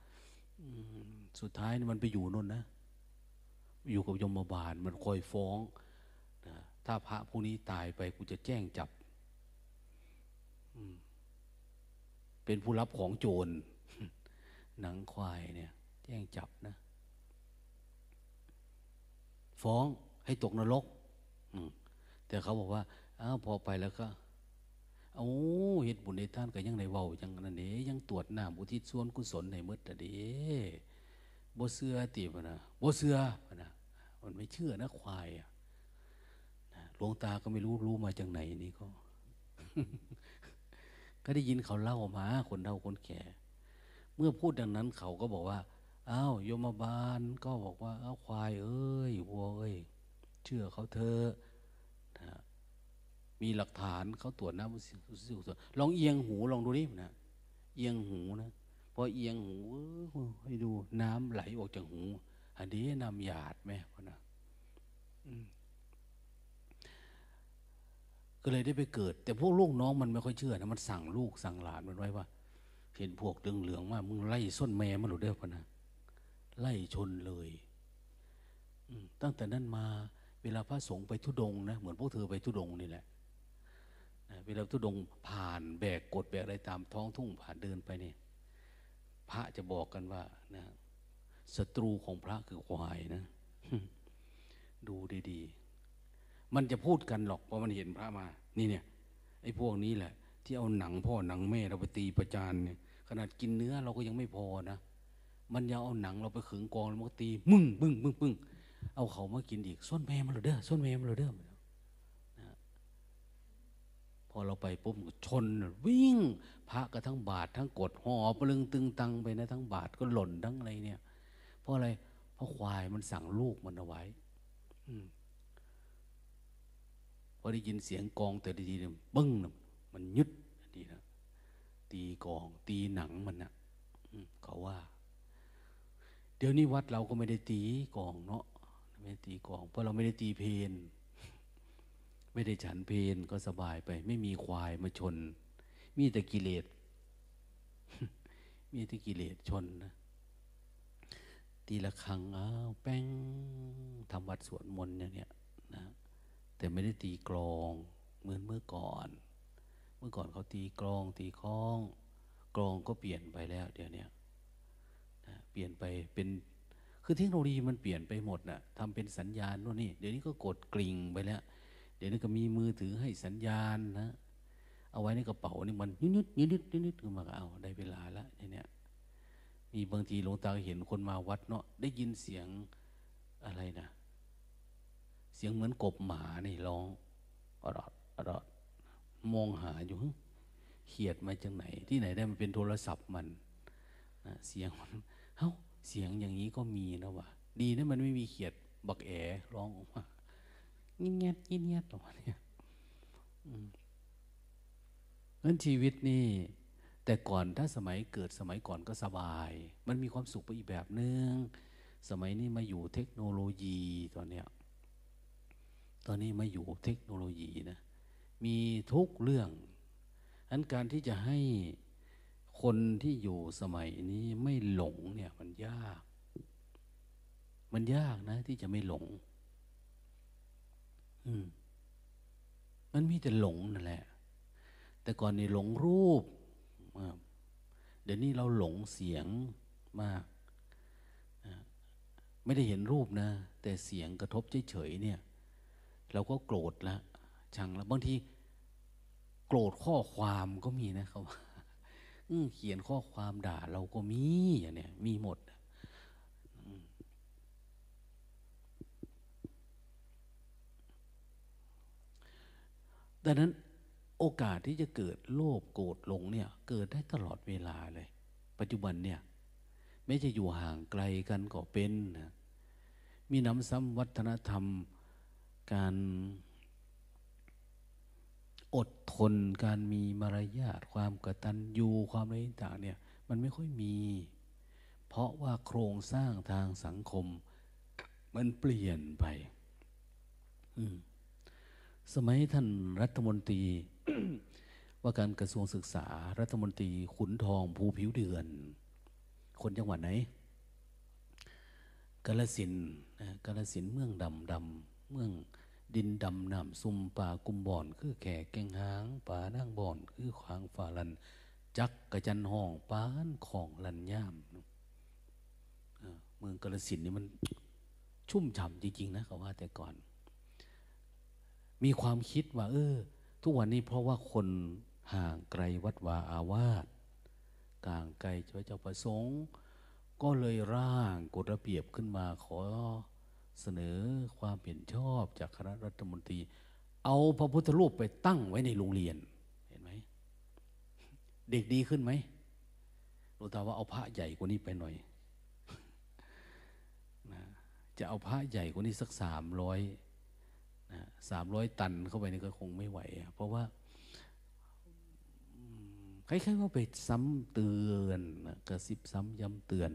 S1: สุดท้ายมันไปอยู่นนนะ อยู่กับยมบาลมันคอยฟ้องนะถ้าพระผู้นี้ตายไปกูจะแจ้งจับเป็นผู้รับของโจรหนังควายเนี่ย แจ้งจับนะ ฟ้องให้ตกนรกแต่เขาบอกว่าอ้าวพอไปแล้วก็เอาเหตุบุญในท่านก็ยังในเว้ายังนั่นเด้ยังตรวจหน้ำอุทิศส่วนกุศลในมืดแต่เด้บ่เสื้อตีบนะบ่เสื้อนะมันไม่เชื่อนะควายอะหลวงตาก็ไม่รู้รู้มาจากไหนนี่ก็ ก็ได้ยินเขาเล่ามาคนเฒ่าคนแก่ เมื่อพูดดังนั้นเขาก็บอกว่า อ้าวโยมบาลก็บอกว่าอ้าวควายเอ้ยวัวเอ้ยเชื่อเขาเถอะนะมีหลักฐานเขาตรวจน้ำอุสิกุศลองเอียงหูลองดูนี่นะเอียงหูนะพอเอียงหูให้ดูน้ำไหลออกจากหู อันนี้น้ำหยาดไหมพะนะก็เลยได้ไปเกิด แต่พวกลูกน้องมันไม่ค่อยเชื่อนะมันสั่งลูกสั่งหลานมันไว้ว่า เห็นพวกเหลืองๆมามึงไล่ส้นแม่มันหรือเด้อพะนะ ไล่ชนเลยตั้งแต่นั้นมาเวลาพระสงฆ์ไปทุดงนะเหมือนพวกเธอไปทุดงนี่แหละเวลาทุดงผ่านแบกกดแบกอะไรตามท้องทุ่งผ่านเดินไปเนี่ย พระจะบอกกันว่านะศัตรูของพระคือควายนะ ดูดีๆ มันจะพูดกันหรอกเพราะมันเห็นพระมา นี่เนี่ยไอ้พวกนี้แหละ ที่เอาหนังพ่อหนังแม่เราไปตีประจานเนี่ย ขนาดกินเนื้อเราก็ยังไม่พอนะ มันยังเอาหนังเราไปขึงกองแล้วมันก็ตีมึงมึงมึงมึงเอาเขามากินอีกส้นแม่มันเลยเด้อส้นแม่มันเลยเด้อนะพอเราไปปุ๊บชนวิ่ง พระก็ทั้งบาททั้งกดหอบลึงตึงตังไปนะทั้งบาทก็หล่นทั้งอะไรเนี่ยเพราะอะไรเพราะควายมันสั่งลูกมันเอาไว้พอได้ยินเสียงกองแต่ดีเนี่ยบึ้งมันยึดดีนะตีกอง ตีหนังมันนะอืมเขาว่า เดี๋ยวนี้วัดเราก็ไม่ได้ตีกองเนาะไม่ได้ตีกอง เพราะเราไม่ได้ตีเพนไม่ได้ฉันเพนก็สบายไป ไม่มีควายมาชน มีแต่กิเลสมีแต่กิเลสชนนะตีละครังอ้าวแป้งทำวัดสวดมนต์อย่างเนี้ยนะแต่ไม่ได้ตีกลองเหมือนเมื่อก่อน เมื่อก่อนเขาตีกลองตีค้องกลองก็เปลี่ยนไปแล้วเดี๋ยวนี้ เปลี่ยนไปเป็นคือเทคโนโลยีมันเปลี่ยนไปหมดนะ่ะทำเป็นสัญญาณโน่นนี่เดี๋ยวนี้ก็กดกริ่งไปแล้ว เดี๋ยวนี้ก็มีมือถือให้สัญญาณนะ เอาไว้ในกระเป๋านี่มันนิดนิดนิดนิดนิดก็มาเอาได้เวลาล้วเนี่ยมีบางทีหลวงตาเห็นคนมาวัดเนาะได้ยินเสียงอะไรนะ เสียงเหมือนกบหมานี่ร้องอรอดอรอดมองหาอยู่เขียดมาจากไหน ที่ไหนได้มันเป็นโทรศัพท์มันนะเสียงมัน เฮ้าเสียงอย่างนี้ก็มีนะวะดีนะมันไม่มีเขียดบักแอร้องออกมาเงียบเงียบเงียบออกมาเนี่ยนั้นชีวิตนี่ แต่ก่อนถ้าสมัยเกิดสมัยก่อนก็สบาย มันมีความสุขไปอีกแบบนึงสมัยนี้มาอยู่เทคโนโลยีตอนเนี้ยตอนนี้มาอยู่เทคโนโลยีนะ มีทุกเรื่องอันการที่จะให้คนที่อยู่สมัยนี้ไม่หลงเนี่ย ยาก มันยากนะ ที่จะไม่หลง อืม มันมีแต่หลงนั่นแหละ แต่ก่อนนี่หลงรูป เดี๋ยวนี้เราหลงเสียงมาก ไม่ได้เห็นรูปนะ แต่เสียงกระทบเฉยๆเนี่ย เราก็โกรธละชังแล้วบางทีโกรธข้อความก็มีนะครับว่าเขียนข้อความด่าเราก็มีอย่างเนี้ยมีหมด ดังนั้นโอกาสที่จะเกิดโลภโกรธหลงเนี่ย เกิดได้ตลอดเวลาเลย ปัจจุบันเนี่ย ไม่จะอยู่ห่างไกลกันก็เป็นนะมีน้ำซ้ำวัฒนธรรม การอดทนการมีมารยาทความกตัญญูความอะไรต่างเนี่ย มันไม่ค่อยมี เพราะว่าโครงสร้างทางสังคม มันเปลี่ยนไป อืม สมัยท่านรัฐมนตรี ว่าการกระทรวงศึกษา รัฐมนตรีขุนทองภูผิวเดือน คนจังหวัดไหนกาลสินกาลสินเมืองดำดำเมืองดินดำน้ำซุมป่ากุมบ่อน คือแก่แกงหางป่านั่งบ่อน คือขวางฝ่าลัน จักกระจันห้องป้านของลันย่ามเมืองกาลสินนี่มันชุ่มฉ่ำจริง ๆ นะเขาว่าแต่ก่อน มีความคิดว่า เออ ทุกวันนี้เพราะว่าคนห่างไกลวัดวาอาวาสกลางไกลเจ้าประสงค์ ก็เลยร่างกฎระเบียบขึ้นมาขอเสนอความเห็นชอบจากคณะรัฐมนตรี เอาพระพุทธรูปไปตั้งไว้ในโรงเรียนเห็นไหมเด็กดีขึ้นไหมรู้ตาว่าเอาพระใหญ่กว่านี้ไปหน่อยนะจะเอาพระใหญ่กว่านี้สักสามร้อย สามร้อยตันเข้าไปนี่ก็คงไม่ไหว เพราะว่าคล้ายๆว่าไปซ้ำเตือนกระซิบซ้ำย้ำเตือน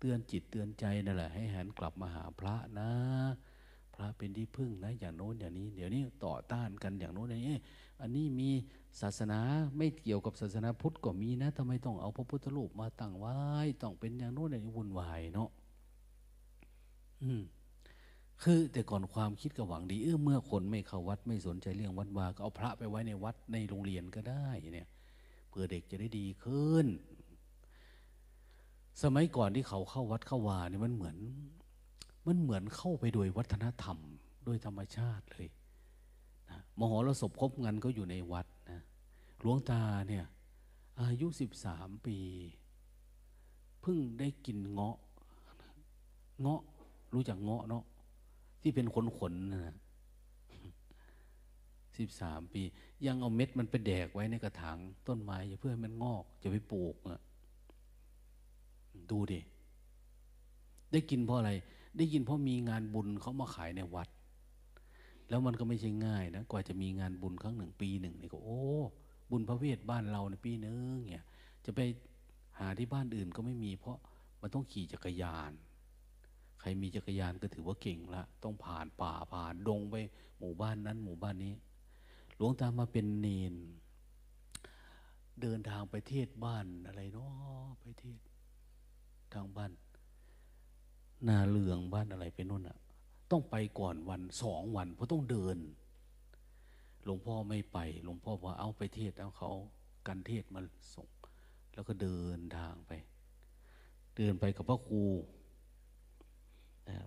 S1: เตือนจิตเตือนใจนั่นแหละ ให้หันกลับมาหาพระนะ พระเป็นที่พึ่งนะ อย่างโน้นอย่างนี้ เดี๋ยวนี้ต่อต้านกันอย่างโน้นอย่างนี้ อันนี้มีศาสนาไม่เกี่ยวกับศาสนาพุทธก็มีนะทำไมต้องเอาพระพุทธรูปมาตั้งไว้ ต้องเป็นอย่างโน้นอย่างนี้วุ่นวายเนาะอืม คือแต่ก่อนความคิดก็หวังดีเออเมื่อคนไม่เข้าวัดไม่สนใจเรื่องวัดวาก็เอาพระไปไว้ในวัดในโรงเรียนก็ได้เนี่ยเพื่อเด็กจะได้ดีขึ้น สมัยก่อนที่เขาเข้าวัดเข้าวาเนี่ยมันเหมือน มันเหมือนเข้าไปโดยวัฒนธรรม โดยธรรมชาติเลยนะมหรสพคบงันก็อยู่ในวัดนะหลวงตาเนี่ยอายุสิบสามปีเพิ่งได้กินเงาะเงาะรู้จักเงาะเนาะ ที่เป็นขนขนนะสิบสามปี ยังเอาเม็ดมันไปแดกไว้ในกระถางต้นไม้เพื่อให้มันงอกจะไปปลูกอะดูดิ ได้กินเพราะอะไร ได้ยินเพราะมีงานบุญเขามาขายในวัด แล้วมันก็ไม่ใช่ง่ายนะกว่าจะมีงานบุญครั้งหนึ่งปีหนึ่งนี่ก็โอ้ บุญพระเวทบ้านเราในปีนึงเนี่ย จะไปหาที่บ้านอื่นก็ไม่มี เพราะมันต้องขี่จักรยาน ใครมีจักรยานก็ถือว่าเก่งละ ต้องผ่านป่าผ่านดงไปหมู่บ้านนั้น หมู่บ้านนี้ หลวงตามาเป็นเนน เดินทางไปเทศบ้านอะไรเนาะไปเทศ ทางบ้านนาเลืองบ้านอะไรไปนู่นอะ่ะ ต้องไปก่อนวันสองวันเพราะต้องเดิน หลวงพ่อไม่ไป หลวงพ่อว่าเอาไปเทศเอาเขากันเทศมาส่ง แล้วก็เดินทางไป เดินไปกับพระครู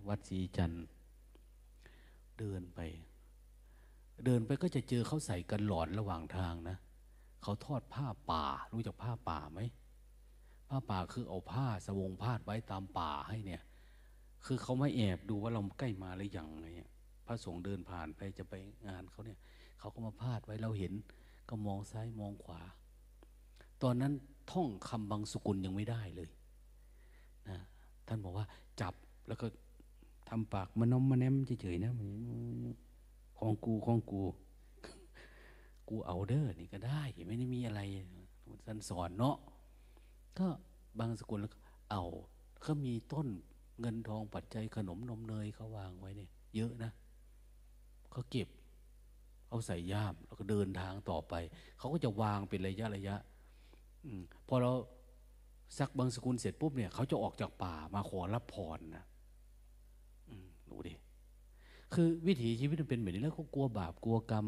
S1: วัดศรีจันเดินไป เดินไปก็จะเจอเขาใส่กันหลอนระหว่างทางนะเขาทอดผ้าป่า รู้จักผ้าป่าไหมผ้าป่าคือเอาผ้าสวงพาดไว้ตามป่าให้เนี่ย คือเขาไม่แอบดูว่าเราใกล้มาหรือยังไงพระสงฆ์เดินผ่านไปจะไปงานเขาเนี่ย เขาก็มาพาดไว้เราเห็น ก็มองซ้ายมองขวา ตอนนั้นท่องคำบางสกุลยังไม่ได้เลยนะท่านบอกว่าจับแล้วก็ ทำปากมันนมมันแนมเฉยๆนะของกูของกู กูเอาเด้อนี่ก็ได้ไม่ได้มีอะไรท่านสอนเนาะก็บางสกุลแล้วเอาเขามีต้นเงินทองปัจจัยขนมนมเนยเขาวางไว้เนี่ย เยอะนะเขาเก็บเอาใส่ย่ามแล้วก็เดินทางต่อไป เขาก็จะวางเป็นระยะระยะอพอเราซักบางสกุลเสร็จปุ๊บเนี่ยเขาจะออกจากป่ามาขอรับพรนะ ดูดิคือวิถีชีวิตมันเป็นแบบนี้แล้วเขากลัวบาปกลัวกรรม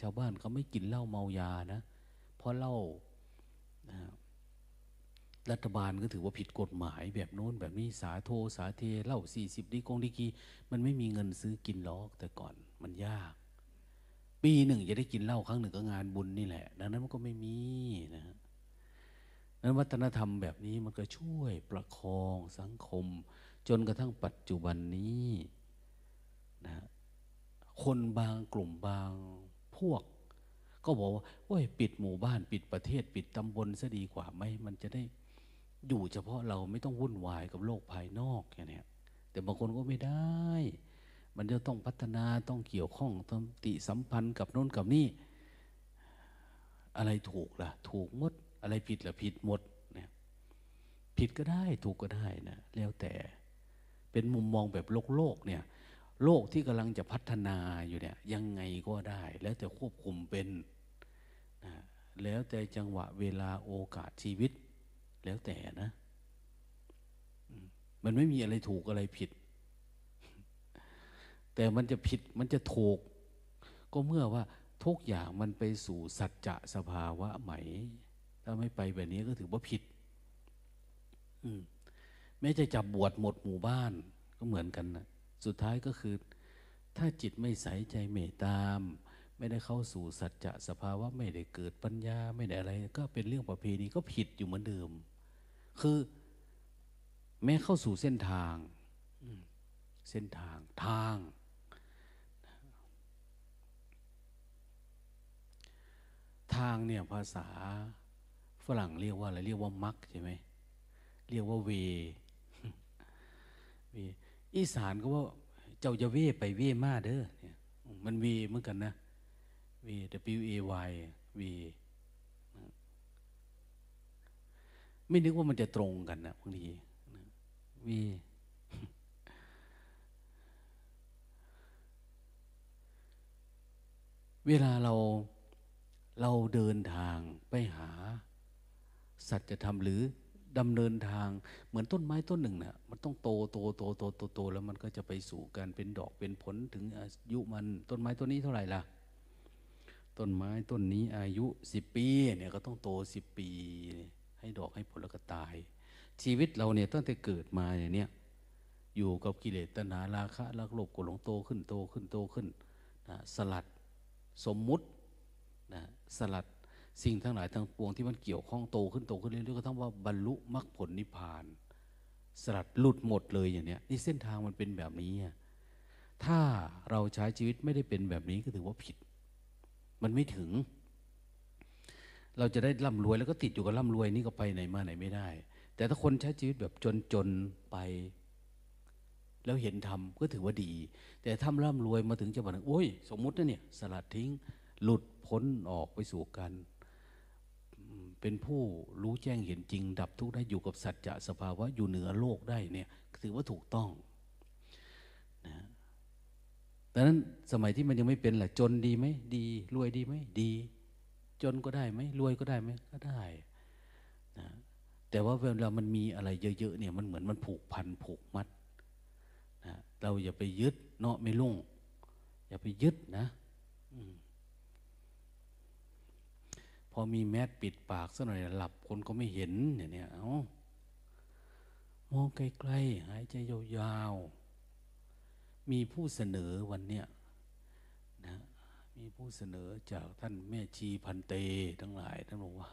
S1: ชาวบ้านเขาไม่กินเหล้าเมายานะเพราะเหล้ารัฐบาลก็ถือว่าผิดกฎหมายแบบโน้นแบบนี้สาโทสาเทเหล้าสี่สิบดีกงดีกี มันไม่มีเงินซื้อกินหรอกแต่ก่อนมันยาก ปีหนึ่งจะได้กินเหล้าครั้งหนึ่งก็งานบุญนี่แหละ ดังนั้นมันก็ไม่มีนะฮะนั้นวัฒนธรรมแบบนี้มันก็ช่วยประคองสังคม จนกระทั่งปัจจุบันนี้ นะคนบางกลุ่มบางพวก ก็บอกว่าโอ้ยปิดหมู่บ้านปิดประเทศ ปิดตำบลซะดีกว่าไหมมันจะได้อยู่เฉพาะเราไม่ต้องวุ่นวายกับโลกภายนอกอย่างนี้แต่บางคนก็ไม่ได้ มันจะต้องพัฒนาต้องเกี่ยวข้องต้องติสัมพันธ์กับโน้นกับนี่อะไรถูกล่ะ ถูกหมด อะไรผิดล่ะผิดหมดเนี่ยผิดก็ได้ถูกก็ได้นะแล้วแต่เป็นมุมมองแบบโลกโลกเนี่ย โลกที่กำลังจะพัฒนาอยู่เนี่ยยังไงก็ได้ แล้วแต่ควบคุมเป็นนะแล้วแต่จังหวะเวลาโอกาสชีวิต แล้วแต่นะ มันไม่มีอะไรถูกอะไรผิด แต่มันจะผิดมันจะถูก ก็เมื่อว่าทุกอย่างมันไปสู่สัจจะสภาวะไหม ถ้าไม่ไปแบบนี้ก็ถือว่าผิดแม้จะจับบวชหมดหมู่บ้านก็เหมือนกันนะ สุดท้ายก็คือ ถ้าจิตไม่ใสใจเมตตาม ไม่ได้เข้าสู่สัจจะสภาวะไม่ได้เกิดปัญญาไม่ได้อะไร ก็เป็นเรื่องประเพณีก็ผิดอยู่เหมือนเดิม คือแม้เข้าสู่เส้นทางเส้นทางทาง ทางเนี่ยภาษาฝรั่งเรียกว่าอะไรเรียกว่ามักใช่ไหมเรียกว่าเวเว อีสานก็ว่า เจ้าจะเวไปเวมาเด้อเนี่ยมันเวเหมือนกันนะเว W A Y เวไม่นึกว่ามันจะตรงกันนะบางทีวีเวลาเราเราเดินทางไปหา สัจธรรมหรือ ดำเนินทางเหมือนต้นไม้ต้นหนึ่งนะ่ะมันต้องโตโตโตโตโตโตแล้วมันก็จะไปสู่การเป็นดอกเป็นผลถึงอายุมันต้นไม้ต้นนี้เท่าไหร่ล่ะ ต้นไม้ต้นนี้อายุสิบปีเนี่ยก็ต้องโตสิบปี ให้ดอกให้ผลแล้วก็ตาย ชีวิตเราเนี่ยตั้งแต่เกิดมาเนี่ยอยู่กับกิเลสตนาราคะลักโลภโกรหลงโตขึ้นโตขึ้นโตขึ้นนะสลัดสมมุตินะสลัด สิ่งทั้งหลายทั้งปวงที่มันเกี่ยวข้องโตขึ้นโตขึ้นเรื่อยๆก็ทั้งว่าบรรลุมรรคผลนิพพาน สลัดหลุดหมดเลยอย่างเนี้ยนี่เส้นทางมันเป็นแบบนี้ถ้าเราใช้ชีวิตไม่ได้เป็นแบบนี้ก็ถือว่าผิด มันไม่ถึง เราจะได้ร่ำรวยแล้วก็ติดอยู่กับร่ำรวยนี่ก็ไปไหนมาไหนไม่ได้ แต่ถ้าคนใช้ชีวิตแบบจนๆไป แล้วเห็นธรรมก็ถือว่าดี แต่ทำร่ำรวยมาถึงจังหวะนึงโอ้ย สมมุตินะเนี่ย สลัดทิ้ง หลุดพ้นออกไปสู่กัน เป็นผู้รู้แจ้งเห็นจริง ดับทุกข์ได้อยู่กับสัจจะสภาวะอยู่เหนือโลกได้เนี่ยถือว่าถูกต้องนะดังนั้นสมัยที่มันยังไม่เป็นแหละจนดีไหมดีรวยดีไหมดี จนก็ได้ไหมรวยก็ได้ไหมก็ได้นะแต่ว่าเวลามันมีอะไรเยอะๆเนี่ยมันเหมือนมันผูกพันผูกมัดนะเราอย่าไปยึดเนาะไม่ลุ่ง อย่าไปยึดนะ พอมีแมสปิดปากสักหน่อยหลับคนก็ไม่เห็นเนี่ยเนี่ยเอามองไกลๆหายใจยาวๆ มีผู้เสนอวันเนี้ยนะมีผู้เสนอจากท่านแม่ชีพันเตทั้งหลายท่านบอกว่า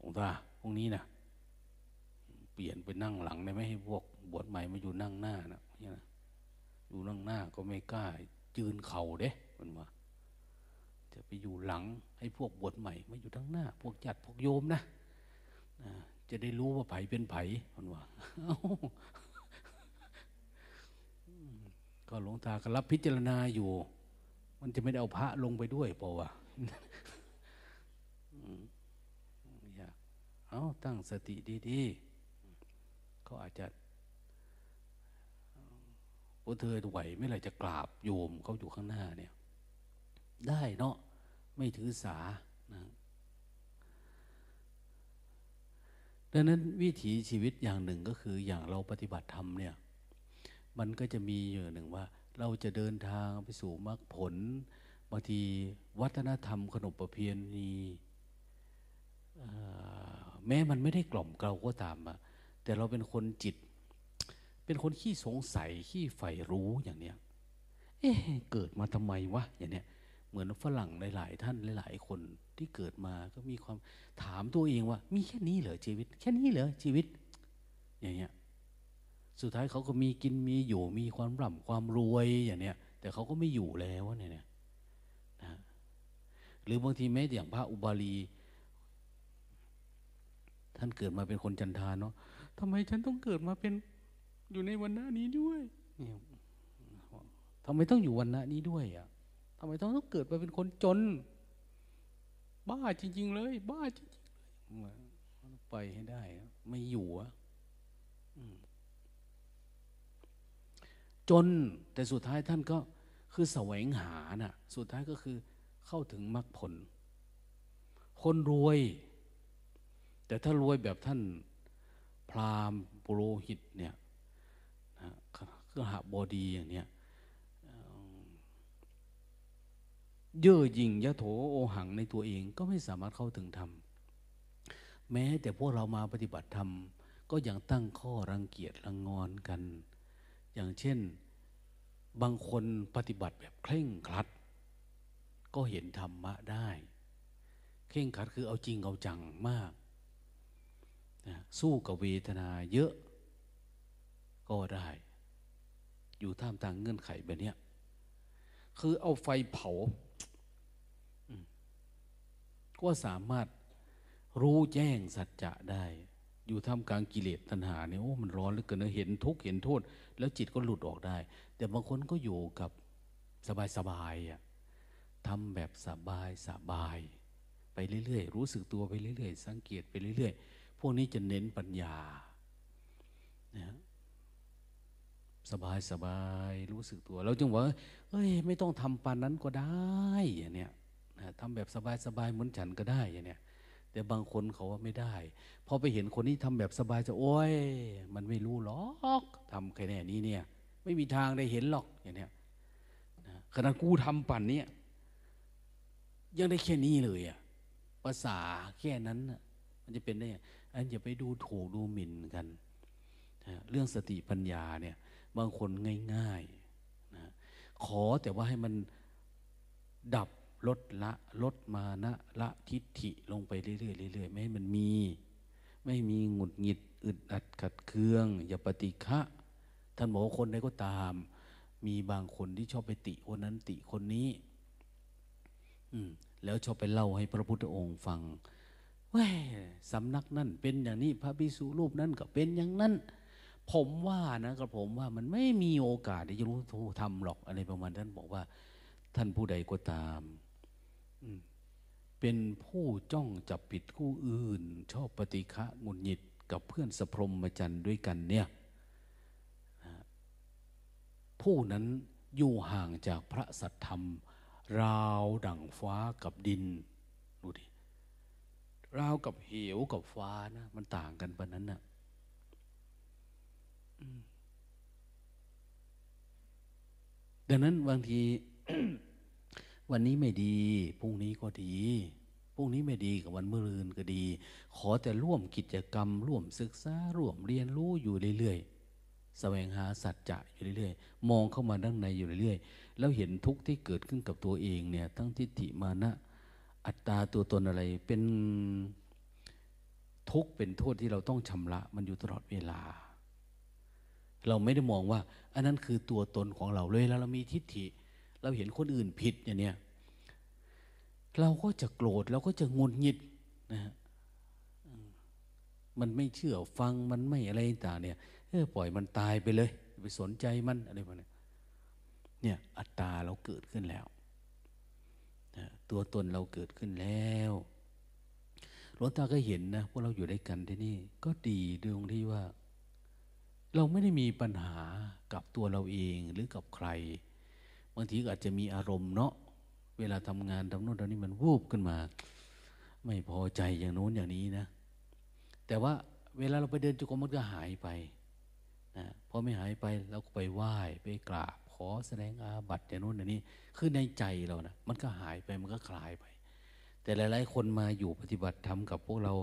S1: องตาพวกนี้นะเปลี่ยนไปนั่งหลังได้ไหมให้พวกบวชใหม่มาอยู่นั่งหน้านะเนี่ยนะอยู่นั่งหน้าก็ไม่กล้ายืนเข่าเด้มันว่า จะไปอยู่หลังให้พวกบวชใหม่มาอยู่ทั้งหน้า พวกจัดพวกโยมนะจะได้รู้ว่าไผเป็นไผมันว่าก็หลวงตาก็รับพิจารณาอยู่ มันจะไม่ได้เอาพระลงไปด้วยเปล่าวะเอาตั้งสติดีๆเขาอาจจะพวกเธอไหวไม่ไรจะกราบโยมเขาอยู่ข้างหน้าเนี่ย ได้เนาะไม่ถือสานะดังนั้นวิถีชีวิตอย่างหนึ่งก็คืออย่างเราปฏิบัติธรรมเนี่ยมันก็จะมีอยู่หนึ่งว่า เราจะเดินทางไปสู่มรรคผลบางทีวัฒนธรรมขนบประเพณีแม้มันไม่ได้กล่อมเกลาก็ตามอะแต่เราเป็นคนจิต เป็นคนขี้สงสัยขี้ใฝ่รู้อย่างเนี้ย เอ๊ะเกิดมาทำไมวะอย่างเนี้ย เหมือนฝรั่งหลาย ๆ ท่านหลาย ๆ คนที่เกิดมาก็มีความถามตัวเองว่า มีแค่นี้เหรอชีวิต แค่นี้เหรอชีวิต อย่างเงี้ยสุดท้ายเขาก็มีกินมีอยู่มีความร่ำความรวยอย่างเนี้ย แต่เขาก็ไม่อยู่แล้วเนี่ยนะหรือบางทีแม้อย่างพระอุบาลี ท่านเกิดมาเป็นคนจันทานเนาะทำไมฉันต้องเกิดมาเป็นอยู่ในวันหน้านี้ด้วยทำไมต้องอยู่วันหน้านี้ด้วยอะ ทำไมต้องต้องเกิดมาเป็นคนจน บ้าจริง ๆ เลย บ้าจริงๆเลยไปให้ได้ ไม่อยู่อะจนแต่สุดท้ายท่านก็คือแสวงหาน่ะ สุดท้ายก็คือเข้าถึงมรรคผล คนรวย แต่ถ้ารวยแบบท่านพราหมณ์ปุโรหิตเนี่ยนะเครือหบอดีอย่างเนี้ย เย่อหยิ่งยะโถโอหังในตัวเองก็ไม่สามารถเข้าถึงธรรมแม้แต่พวกเรามาปฏิบัติธรรม ก็ยังตั้งข้อรังเกียจรังงอนกัน อย่างเช่นบางคนปฏิบัติแบบเคร่งครัด ก็เห็นธรรมะได้ เคร่งครัดคือเอาจริงเอาจังมากนะสู้กับเวทนาเยอะก็ได้ อยู่ท่ามกลางเงื่อนไขแบบนี้คือเอาไฟเผา ก็สามารถรู้แจ้งสัจจะได้ อยู่ท่ามกลางกิเลสตัณหาเนี่ยโอ้มันร้อนเหลือเกินเห็นทุกข์เห็นโทษ แล้วจิตก็หลุดออกได้ แต่บางคนก็อยู่กับสบายสบายอะทำแบบสบายสบาย ไปเรื่อยๆ รู้สึกตัวไปเรื่อยๆ สังเกตไปเรื่อยๆ พวกนี้จะเน้นปัญญานะสบายสบายรู้สึกตัว เราจึงว่าเอ้ย ไม่ต้องทำปานนั้นก็ได้อย่างเนี้ย ทำแบบสบายสบายเหมือนฉันก็ได้อย่างเนี้ยแต่บางคนเขาว่าไม่ได้พอไปเห็นคนที่ทำแบบสบายจะโอ้ย มันไม่รู้หรอกทำแค่นี้เนี่ย ไม่มีทางได้เห็นหรอกอย่างเนี้ยขณะกูทำปั่นเนี้ยยังได้แค่นี้เลยอะภาษาแค่นั้นมันจะเป็นได้อันอย่าไปดูถูกดูหมิ่นกันเรื่องสติปัญญาเนี่ย บางคนง่ายๆนะขอแต่ว่าให้มันดับ ลดละลดมานะละทิฏฐิลงไปเรื่อยๆเรื่อยๆไม่ให้มันมี ไม่มีหงุดหงิดอึดอัดขัดเคือง อย่าปฏิฆะท่านบอกคนใดก็ตาม มีบางคนที่ชอบไปติคนนั้นติคนนี้ อืม แล้วชอบไปเล่าให้พระพุทธองค์ฟังว่าสำนักนั่นเป็นอย่างนี้พระภิกษุรูปนั้นก็เป็นอย่างนั้น ผมว่านะกับผมว่ามันไม่มีโอกาสที่จะรู้ทูทำหรอกอะไรประมาณท่านบอกว่า ท่านผู้ใดก็ตาม เป็นผู้จ้องจับผิดผู้อื่น ชอบปฏิฆะงุนหงิดกับเพื่อนสพรมจันด้วยกันเนี่ยผู้นั้นอยู่ห่างจากพระสัทธรรม ราวดั่งฟ้ากับดินดูดิราวกับเหวกับฟ้านะ มันต่างกันปะนั้นนะ่ะดังนั้นบางที วันนี้ไม่ดีพรุ่งนี้ก็ดีพรุ่งนี้ไม่ดีกับวันเมื่อรืนก็ดี ขอแต่ร่วมกิจกรรม ร่วมศึกษาร่วมเรียนรู้อยู่เรื่อยๆแสวงหาสัจจะอยู่เรื่อยๆ มองเข้ามาด้านในอยู่เรื่อยๆ แล้วเห็นทุกข์ที่เกิดขึ้นกับตัวเองเนี่ยทั้งทิฏฐิมานะ อัตตาตัวตนอะไรเป็นทุกข์เป็นโทษที่เราต้องชำระมันอยู่ตลอดเวลา เราไม่ได้มองว่า อันนั้นคือตัวตนของเราเลยแล้วเรามีทิฏฐิ เราเห็นคนอื่นผิดอย่างเนี้ยเราก็จะโกรธเราก็จะงุนงิดนะฮะมันไม่เชื่อฟังมันไม่อะไรต่างเนี่ยเออปล่อยมันตายไปเลย ไปสนใจมันอะไรพวกนี้เนี่ยอัตตาเราเกิดขึ้นแล้วตัวตนเราเกิดขึ้นแล้วหลวงตาก็เห็นนะพวกเราอยู่ด้วยกันที่นี่ ก็ดีดวงที่ว่า เราไม่ได้มีปัญหากับตัวเราเองหรือกับใคร บางทีอาจจะมีอารมณ์เนาะเวลาทำงานทำโน่นทำนี้มันวูบขึ้นมา ไม่พอใจอย่างโน้นอย่างนี้นะ แต่ว่าเวลาเราไปเดินจุกมันก็หายไปนะพอไม่หายไปเราก็ไปไหว้ไปกราบขอแสดงอาบัติอย่างโน้นอย่างนี้คือในใจเรานะมันก็หายไปมันก็คลายไป แต่หลาย ๆ คนมาอยู่ปฏิบัติธรรมกับพวกเรา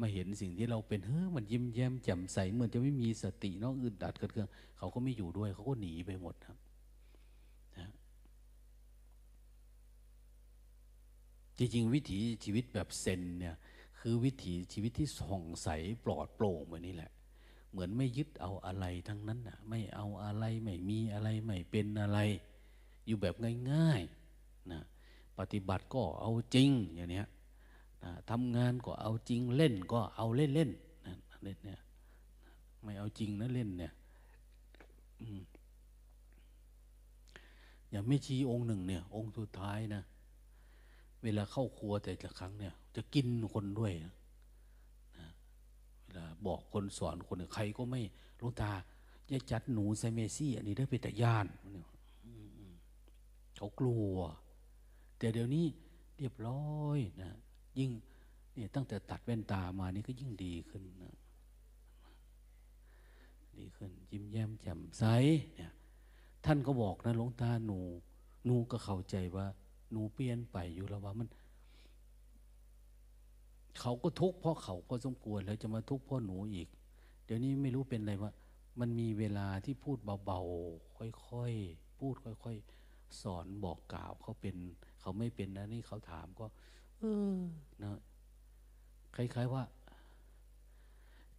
S1: มาเห็นสิ่งที่เราเป็นเฮ้ยมันยิ้มแย้มแจ่มใสเหมือนจะไม่มีสตินอกอึดดัดเกิดเครื่องเขาก็ไม่อยู่ด้วยเขาก็หนีไปหมดครับนะ จริงๆ วิถีชีวิตแบบเซนเนี่ยคือวิถีชีวิตที่ส่องใสปลอดโปร่งแบบนี้แหละ เหมือนไม่ยึดเอาอะไรทั้งนั้นนะไม่เอาอะไรไม่มีอะไรไม่เป็นอะไร อยู่แบบง่ายๆนะปฏิบัติก็เอาจริงอย่างเนี้ยนะทำงานก็เอาจริงเล่นก็เอาเล่นเล่นนะเล่นเนี่ยไม่เอาจริงนะเล่นเนี่ยอย่างไม่ชีองค์หนึ่งเนี่ย องค์สุดท้ายนะ เวลาเข้าครัวแต่ละครั้งเนี่ย จะกินคนด้วยนะเวลาบอกคนสอนคนใครก็ไม่รู้ตาจะจัดหนูไซเมซี่ อันนี้ได้ไปแต่ย่านเขากลัว แต่เดี๋ยวนี้เรียบร้อยนะยิ่งเนี่ยตั้งแต่ตัดแว่นตามานี่ก็ยิ่งดีขึ้นนะดีขึ้น ยิ้มแย้มแจ่มใสเนี่ยท่านก็บอกนะหลวงตาหนูหนูก็เข้าใจว่า หนูเปลี่ยนไปอยู่แล้วว่ามัน เขาก็ทุกข์เพราะเขาพอสมควรแล้วจะมาทุกข์เพราะหนูอีก เดี๋ยวนี้ไม่รู้เป็นอะไรว่า มันมีเวลาที่พูดเบาๆค่อยๆพูดค่อย ๆ สอนบอกกล่าวเขาเป็น เขาไม่เป็นนะนี่เขาถามก็ เออนะคล้ายๆว่า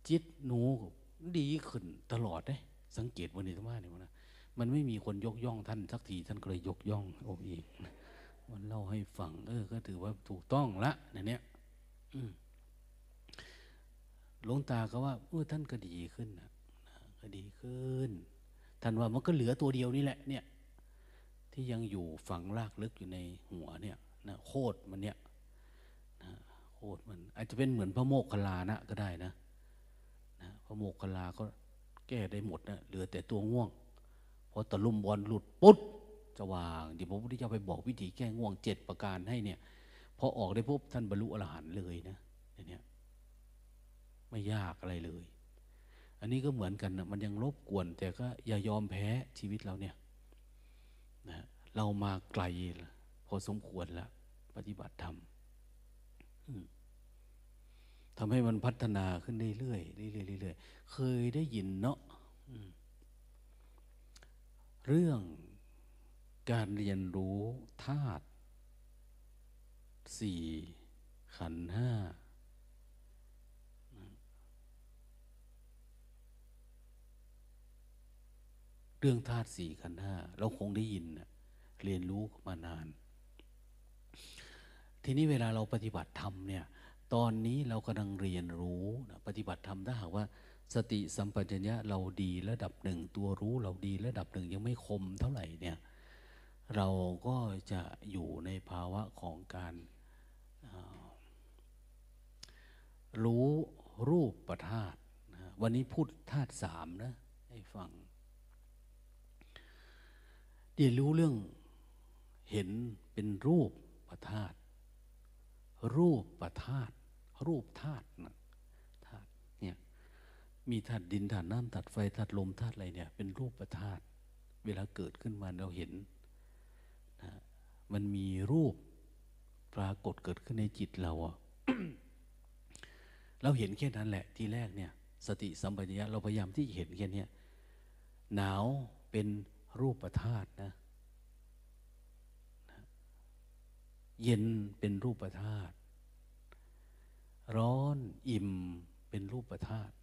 S1: จิตหนูดีขึ้นตลอดเลยสังเกตวันนี้ทั้งว่าเนี่ยนะมันไม่มีคนยกย่องท่านสักทีท่านก็เลยยกย่องโอ้อีก มันเล่าให้ฟัง เออ ก็ถือว่าถูกต้องละในเนี้ยหลวงตาก็ว่าเออท่านก็ดีขึ้นนะก็ดีขึ้น ท่านว่ามันก็เหลือตัวเดียวนี่แหละ เนี่ย ที่ยังอยู่ฝังลากลึกอยู่ในหัวเนี่ยนะโคตรมันเนี่ยนะโคตรมัน อาจจะเป็นเหมือนพระโมกขลานะก็ได้นะนะพระโมกขลาก็แก้ได้หมดนะเหลือแต่ตัวง่วงพอตะลุมบอลหลุดปุ๊บ จะวางเดี๋ยวพระพุทธเจ้าไปบอกวิธีแก้ง่วงเจ็ดประการให้เนี่ยพอออกได้ปุ๊บท่านบรรลุอรหันต์เลยนะเนี่ยไม่ยากอะไรเลย อันนี้ก็เหมือนกันนะมันยังรบกวน แต่ก็อย่ายอมแพ้ชีวิตเราเนี่ยนะเรามาไกลพอสมควรแล้ว ปฏิบัติธรรมทำให้มันพัฒนาขึ้นเรื่อยๆเรื่อยๆเรื่อยๆเคยได้ยินเนาะเรื่อง การเรียนรู้ธาตุสี่ขันห้าเรื่องธาตุสี่ขันห้าเราคงได้ยินเรียนรู้มานาน ทีนี้เวลาเราปฏิบัติธรรมเนี่ย ตอนนี้เรากำลังเรียนรู้นะปฏิบัติธรรมถ้าหากว่าสติสัมปชัญญะเราดีระดับหนึ่งตัวรู้เราดีระดับหนึ่งยังไม่คมเท่าไหร่เนี่ย เราก็จะอยู่ในภาวะของการรู้รูปประธาตุวันนี้พูดธาตุสามนะให้ฟังเรียนรู้เรื่องเห็นเป็นรูปประธาตรูปประธาตรูปธาตุนะธาตุเนี่ยมีธาตุดินธาตุน้ำธาตุไฟธาตุลมธาตุอะไรเนี่ยเป็นรูปประธาตเวลาเกิดขึ้นมาเราเห็น มันมีรูปปรากฏเกิดขึ้นในจิตเราอะเราเห็นแค่นั้นแหละทีแรกเนี่ย สติสัมปชัญญะเราพยายามที่เห็นแค่นี้หนาวเป็นรูปธาตุนะ เย็นเป็นรูปธาตุร้อนอิ่มเป็นรูปธาตุ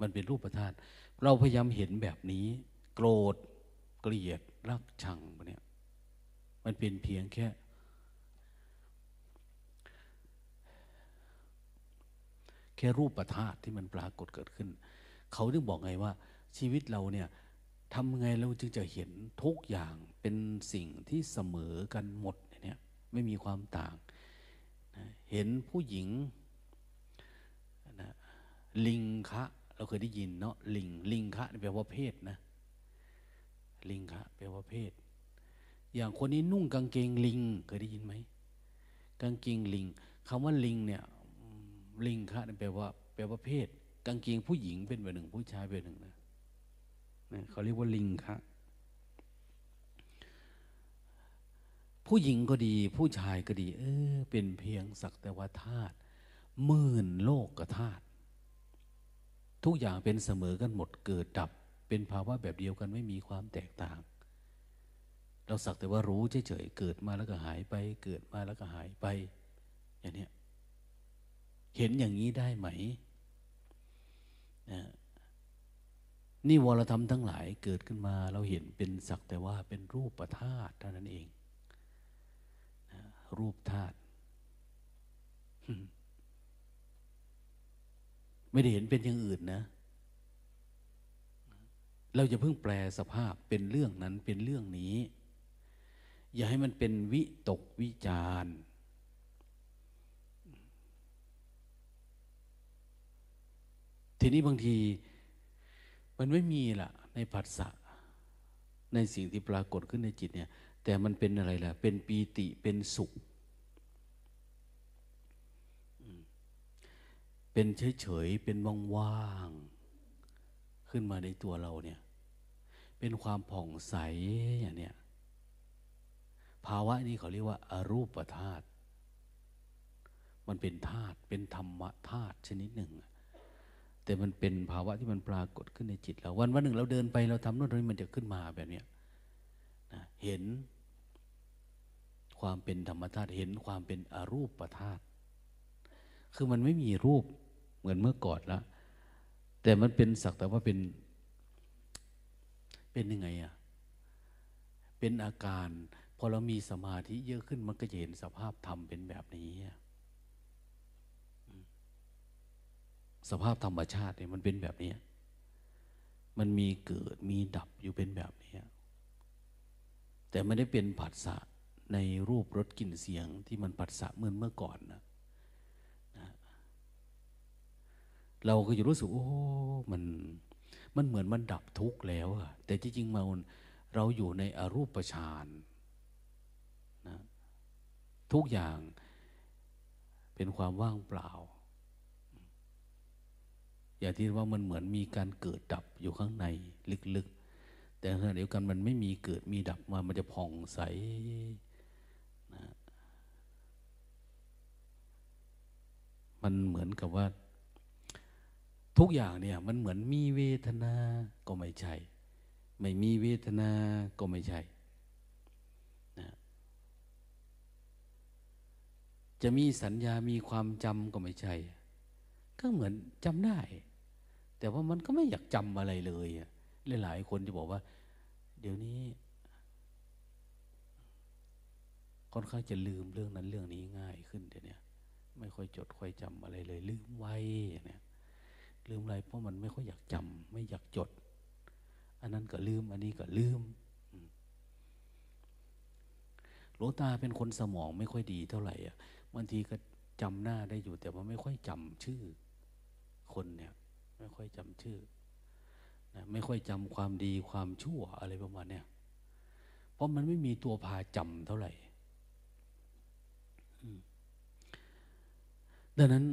S1: มันเป็นรูปธาตุเราพยายามเห็นแบบนี้ โกรธเกลียด รักชังเนี่ยมันเป็นเพียงแค่ แค่รูปประธาตที่มันปรากฏเกิดขึ้น เขาถึงบอกไงว่า ชีวิตเราเนี่ยทำไงเราจึงจะเห็นทุกอย่างเป็นสิ่งที่เสมอกันหมดเนี่ยไม่มีความต่างนะเห็นผู้หญิงนะลิงคะ เราเคยได้ยินเนาะลิงลิงคะแปลว่าเพศนะ ลิงคะแปลว่าเพศ อย่างคนนี้นุ่งกางเกงลิง เคยได้ยินไหมกางเกงลิงคำว่าลิงเนี่ยลิงคะแปลว่าแปลว่าเพศ กางเกงผู้หญิงเป็นแบบหนึ่งผู้ชายเป็นหนึ่งนะเขาเรียกว่าลิงคะผู้หญิงก็ดี ผู้ชายก็ดี เออ เป็นเพียงสักแต่ว่าธาตุหมื่นโลกกธาตุทุกอย่างเป็นเสมอกันหมดเกิดดับ เป็นภาวะแบบเดียวกันไม่มีความแตกต่าง เราสักแต่ว่ารู้เฉยๆเกิดมาแล้วก็หายไป เกิดมาแล้วก็หายไป อย่างนี้เห็นอย่างนี้ได้ไหมนะนี่วรธรรมทั้งหลายเกิดขึ้นมา เราเห็นเป็นสักแต่ว่าเป็นรูปประธาตุเท่านั้นเองนะรูปธาตุไม่ได้เห็นเป็นอย่างอื่นนะ เราจะเพิ่งแปลสภาพเป็นเรื่องนั้นเป็นเรื่องนี้ อย่าให้มันเป็นวิตกวิจารทีนี้บางที มันไม่มีล่ะ ในผัสสะในสิ่งที่ปรากฏขึ้นในจิตเนี่ย แต่มันเป็นอะไรล่ะ เป็นปีติเป็นสุข เป็นเฉยๆเป็นว่างๆ ขึ้นมาในตัวเราเนี่ย เป็นความผ่องใสอย่างเนี้ยภาวะนี้เขาเรียกว่าอารูปธาตุมันเป็นธาตุเป็นธรรมธาตุชนิดหนึ่ง แต่มันเป็นภาวะที่มันปรากฏขึ้นในจิตเรา วันวันหนึ่งเราเดินไปเราทำโน่นนี่มันจะขึ้นมาแบบเนี้ยนะเห็นความเป็นธรรมธาตุเห็นความเป็นอรูปธาตุคือมันไม่มีรูปเหมือนเมื่อก่อนแล้ว แต่มันเป็นสักแต่ว่าเป็น เป็นยังไงอะเป็นอาการ พอเรามีสมาธิเยอะขึ้นมันก็จะเห็นสภาพธรรมเป็นแบบนี้สภาพธรรมชาติเนี่ยมันเป็นแบบนี้ มันมีเกิดมีดับอยู่เป็นแบบนี้แต่ไม่ได้เป็นผัสสะในรูปรสกลิ่นเสียงที่มันผัสสะเหมือนเมื่อก่อนนะ เราก็จะรู้สึกโอ้มันมันเหมือนมันดับทุกข์แล้วอะแต่จริงๆมาเราอยู่ในอรูปฌานนะทุกอย่างเป็นความว่างเปล่า อย่าที่ว่ามันเหมือนมีการเกิดดับอยู่ข้างในลึกๆ แต่ขณะเดียวกันมันไม่มีเกิดมีดับมา มันจะผ่องใสนะมันเหมือนกับว่า ทุกอย่างเนี่ยมันเหมือนมีเวทนาก็ไม่ใช่ ไม่มีเวทนาก็ไม่ใช่นะจะมีสัญญามีความจำก็ไม่ใช่ ก็เหมือนจำได้ แต่ว่ามันก็ไม่อยากจำอะไรเลยหลายๆคนจะบอกว่า เดี๋ยวนี้ค่อนข้างจะลืมเรื่องนั้นเรื่องนี้ง่ายขึ้นเดี๋ยวนี้ไม่ค่อยจดค่อยจำอะไรเลย ลืมไว้เนี่ย ลืมอะไรเพราะมันไม่ค่อยอยากจำไม่อยากจด อันนั้นก็ลืม อันนี้ก็ลืมหลวงตาเป็นคนสมองไม่ค่อยดีเท่าไหร่อะบางทีก็จำหน้าได้อยู่แต่ว่าไม่ค่อยจำชื่อ คนเนี่ย ไม่ค่อยจำชื่อนะไม่ค่อยจำความดีความชั่วอะไรประมาณเนี้ยเพราะมันไม่มีตัวพาจำเท่าไหร่ดังนั้น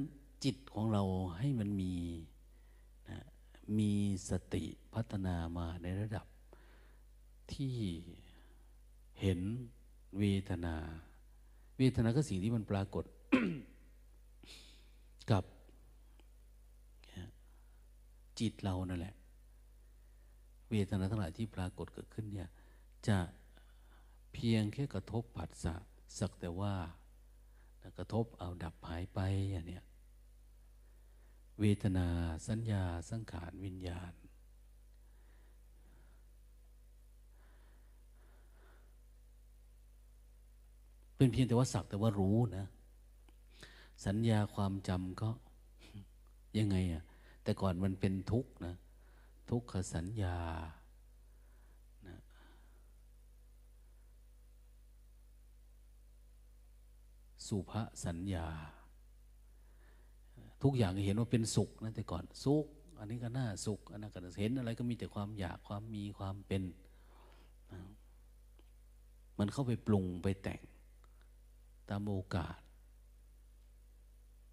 S1: จิตของเราให้มันมี มีสติพัฒนามาในระดับที่เห็นเวทนา เวทนาก็สิ่งที่มันปรากฏ กับจิตเรานั่นแหละ เวทนาทั้งหลายที่ปรากฏเกิดขึ้นเนี่ย จะเพียงแค่กระทบผัสสะสักแต่ว่ากระทบเอาดับหายไปอย่างเนี้ย เวทนาสัญญาสังขารวิญญาณ เป็นเพียงแต่ว่าสักแต่ว่ารู้นะ สัญญาความจำก็ยังไงอะแต่ก่อนมันเป็นทุกข์นะ ทุกขสัญญานะสุภสัญญา ทุกอย่างเห็นว่าเป็นสุขนะแต่ก่อนสุข อันนี้ก็น่าสุขอันนั้นก็เห็นอะไรก็มีแต่ความอยากความมีความเป็น มันเข้าไปปรุงไปแต่ง ตามโอกาส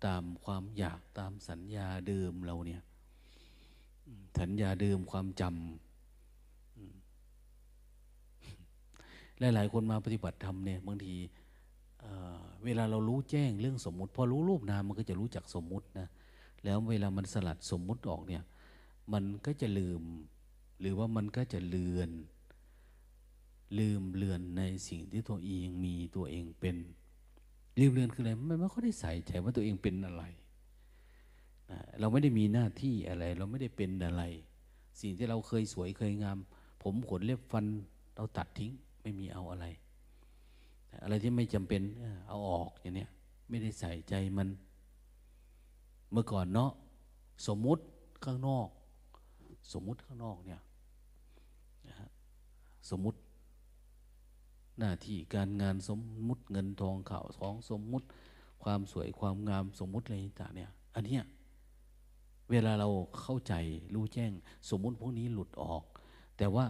S1: ตามความอยากตามสัญญาเดิมเราเนี่ยสัญญาเดิมความจำหลายๆคนมาปฏิบัติธรรมเนี่ยบางที เวลาเรารู้แจ้งเรื่องสมมุติ พอรู้รูปนามมันก็จะรู้จักสมมุตินะแล้วเวลามันสลัดสมมุติออกเนี่ยมันก็จะลืม หรือว่ามันก็จะเลือน ลืมเลือนในสิ่งที่ตัวเองมีตัวเองเป็นลืมเลือนคืออะไรมันไม่ค่อยได้ใส่ใจว่าตัวเองเป็นอะไรนะเราไม่ได้มีหน้าที่อะไร เราไม่ได้เป็นอะไร สิ่งที่เราเคยสวยเคยงาม ผมขนเล็บฟันเราตัดทิ้งไม่มีเอาอะไร อะไรที่ไม่จำเป็นเอาออกอย่างเนี้ยไม่ได้ใส่ใจมัน เมื่อก่อนเนาะสมมุติข้างนอก สมมุติข้างนอกเนี่ยสมมุติหน้าที่การงานสมมุติเงินทองข่าวของสมมุติความสวยความงามสมมุติอะไรต่างเนี่ยอันเนี้ยเวลาเราเข้าใจรู้แจ้ง สมมุติพวกนี้หลุดออก แต่ว่า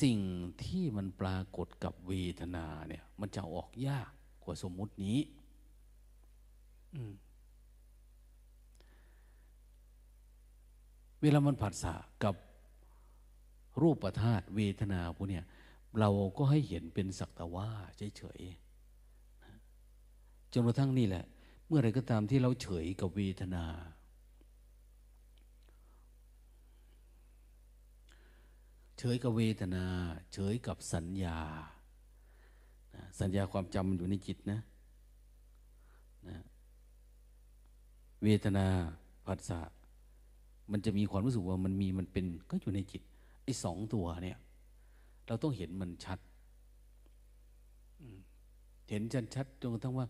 S1: สิ่งที่มันปรากฏกับเวทนาเนี่ย มันจะออกยากกว่าสมมุตินี้เวลามันผัสสะกับรูปธาตุเวทนาพวกเนี้ยเราก็ให้เห็นเป็นสักแต่ว่าเฉยๆจนกระทั่งนี่แหละ เมื่อไรก็ตามที่เราเฉยกับเวทนา เฉยกับเวทนา เฉยกับสัญญา สัญญาความจำมันอยู่ในจิตนะนะ เวทนาผัสสะมันจะมีความรู้สึกว่ามันมีมันเป็นก็อยู่ในจิตไอ้สองตัวเนี่ย เราต้องเห็นมันชัดเห็นชัดชัดจนกระทั่งว่า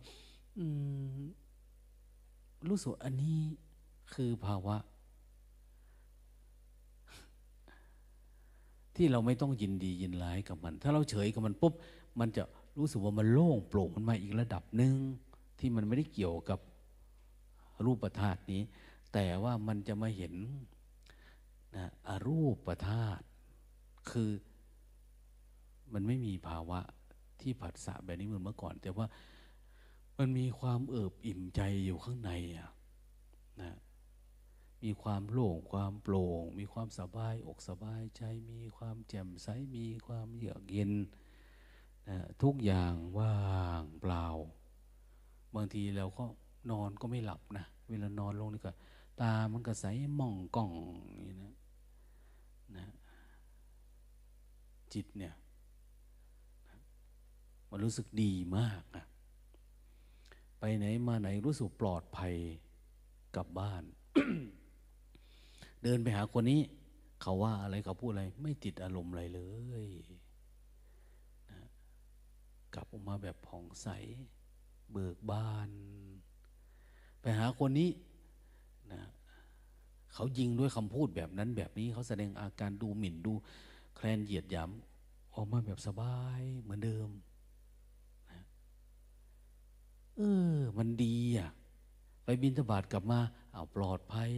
S1: รู้สึกอันนี้คือภาวะ ที่เราไม่ต้องยินดียินร้ายกับมัน ถ้าเราเฉยกับมันปุ๊บ มันจะรู้สึกว่ามันโล่งโปร่งมันมาอีกระดับหนึ่งที่มันไม่ได้เกี่ยวกับรูปธาตุนี้ แต่ว่ามันจะมาเห็นนะอรูปธาตุคือมันไม่มีภาวะที่ผัสสะแบบนี้เหมือนเมื่อก่อน แต่ว่ามันมีความเอิบอิ่มใจอยู่ข้างในอะนะ มีความโล่งความโปร่ง มีความสบายอกสบายใจมีความแจ่มใสมีความเยือกเย็นนะทุกอย่างว่างเปล่า บางทีเราก็นอนก็ไม่หลับนะเวลานอนลงนี่ก็ ตามันก็ใสมองกล่องนี่นะนะจิตเนี่ยมันรู้สึกดีมากนะไปไหนมาไหนรู้สึกปลอดภัยกลับบ้าน เดินไปหาคนนี้ เขาว่าอะไรเขาพูดอะไร ไม่ติดอารมณ์อะไรเลยนะกลับออกมาแบบผ่องใส เบิกบาน ไปหาคนนี้นะเขายิงด้วยคำพูดแบบนั้นแบบนี้เขาแสดงอาการดูหมิ่นดู แคลนเหยียดหยามออกมาแบบสบายเหมือนเดิมเออ มันดีอะ ไปบินทบาทกลับมาเอาปลอดภัย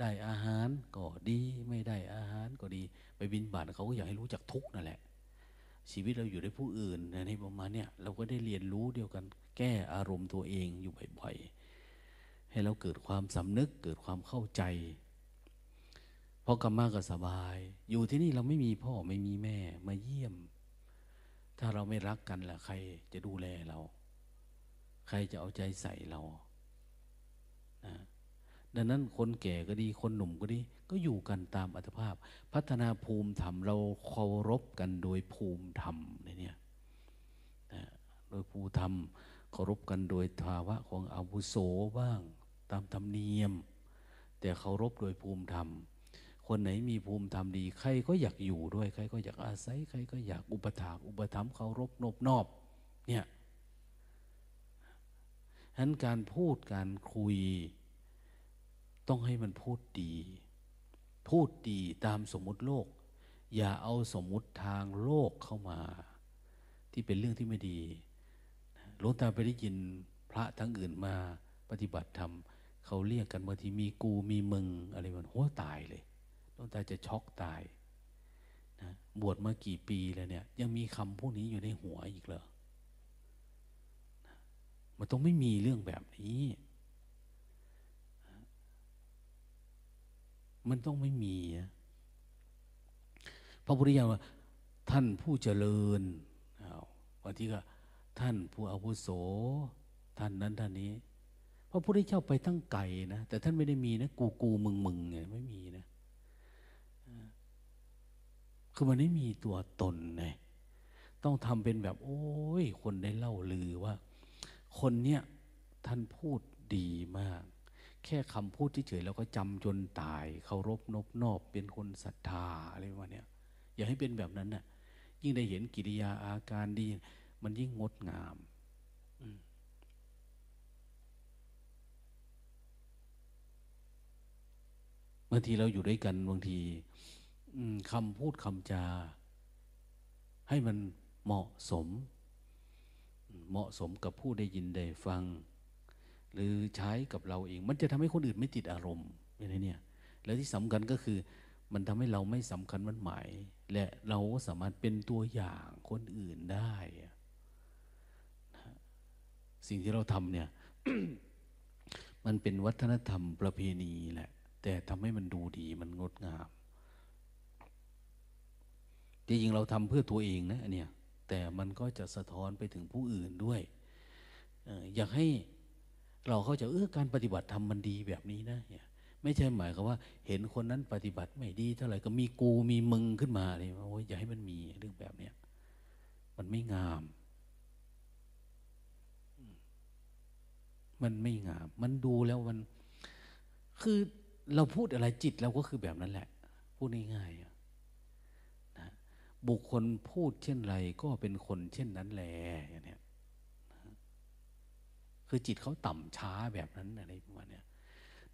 S1: ได้อาหารก็ดี ไม่ได้อาหารก็ดี ไปบินบาทเขาก็อยากให้รู้จักทุกนั่นแหละ ชีวิตเราอยู่ในผู้อื่นในประมาณเนี้ยเราก็ได้เรียนรู้เดียวกัน แก้อารมณ์ตัวเองอยู่บ่อยๆ ให้เราเกิดความสำนึกเกิดความเข้าใจพอกลับมาก็สบาย อยู่ที่นี่เราไม่มีพ่อไม่มีแม่มาเยี่ยม ถ้าเราไม่รักกันล่ะใครจะดูแลเรา ใครจะเอาใจใส่เรานะ ดังนั้นคนแก่ก็ดีคนหนุ่มก็ดี ก็อยู่กันตามอัตภาพ พัฒนาภูมิธรรมเราเคารพกันโดยภูมิธรรมเนี่ยนะโดยภูมิธรรมเคารพกันโดยภาวะของอาวุโสบ้าง ตามธรรมเนียม แต่เคารพโดยภูมิธรรม คนไหนมีภูมิธรรมดี ใครก็อยากอยู่ด้วย ใครก็อยากอาศัย ใครก็อยากอุปถากอุปถัมภ์เคารพนบนอบเนี่ยฉะนั้นการพูดการคุย ต้องให้มันพูดดี พูดดีตามสมมุติโลก อย่าเอาสมมุติทางโลกเข้ามา ที่เป็นเรื่องที่ไม่ดีหลวงตาไปได้ยินพระทั้งอื่นมาปฏิบัติธรรมเขาเรียกกันบางทีมีกูมีมึงอะไรมันหัวตายเลยหลวงตาจะช็อกตายนะบวชมากี่ปีแล้วเนี่ย ยังมีคำพวกนี้อยู่ในหัวอีกเหรอมันต้องไม่มีเรื่องแบบนี้ มันต้องไม่มีพระพุทธเจ้าว่า ท่านผู้เจริญบางทีก็ท่านผู้อาวุโส ท่านนั้นท่านนี้ พระพุทธเจ้าไปทั้งไก่นะ แต่ท่านไม่ได้มีนะ กูกูมึงมึงไงไม่มีนะคือมันไม่มีตัวตนไงต้องทำเป็นแบบ โอ้ย คนได้เล่าลือว่า คนเนี้ยท่านพูดดีมาก แค่คำพูดที่เฉยแล้วก็จำจนตายเคารพนบนอบเป็นคนศรัทธาอะไรประมาณนี้อย่าให้เป็นแบบนั้นน่ะ ยิ่งได้เห็นกิริยาอาการดี มันยิ่งงดงามบางทีเราอยู่ด้วยกันบางทีคำพูดคำจา ให้มันเหมาะสม เหมาะสมกับผู้ได้ยินได้ฟัง หรือใช้กับเราเอง มันจะทำให้คนอื่นไม่ติดอารมณ์อย่างนี้เนี่ยแล้วที่สำคัญก็คือ มันทำให้เราไม่สำคัญมันหมาย และเราสามารถเป็นตัวอย่างคนอื่นได้ สิ่งที่เราทำเนี่ย มันเป็นวัฒนธรรมประเพณีแหละ แต่ทำให้มันดูดีมันงดงามจริงๆเราทำเพื่อตัวเองนะเนี่ยแต่มันก็จะสะท้อนไปถึงผู้อื่นด้วย อยากให้ เราเข้าใจเออการปฏิบัติธรรมมันดีแบบนี้นะเนี่ยไม่ใช่หมายความว่า เห็นคนนั้นปฏิบัติไม่ดี เท่าไหร่ก็มีกูมีมึงขึ้นมาเลยโอ้ยอย่าให้มันมีเรื่องแบบเนี้ยมันไม่งาม มันไม่งาม มันดูแล้วมัน คือเราพูดอะไรจิตเราก็คือแบบนั้นแหละ พูดง่ายๆนะบุคคลพูดเช่นไรก็เป็นคนเช่นนั้นแหละอย่างนี้ คือจิตเขาต่ำช้าแบบนั้นอะไรประมาณนี้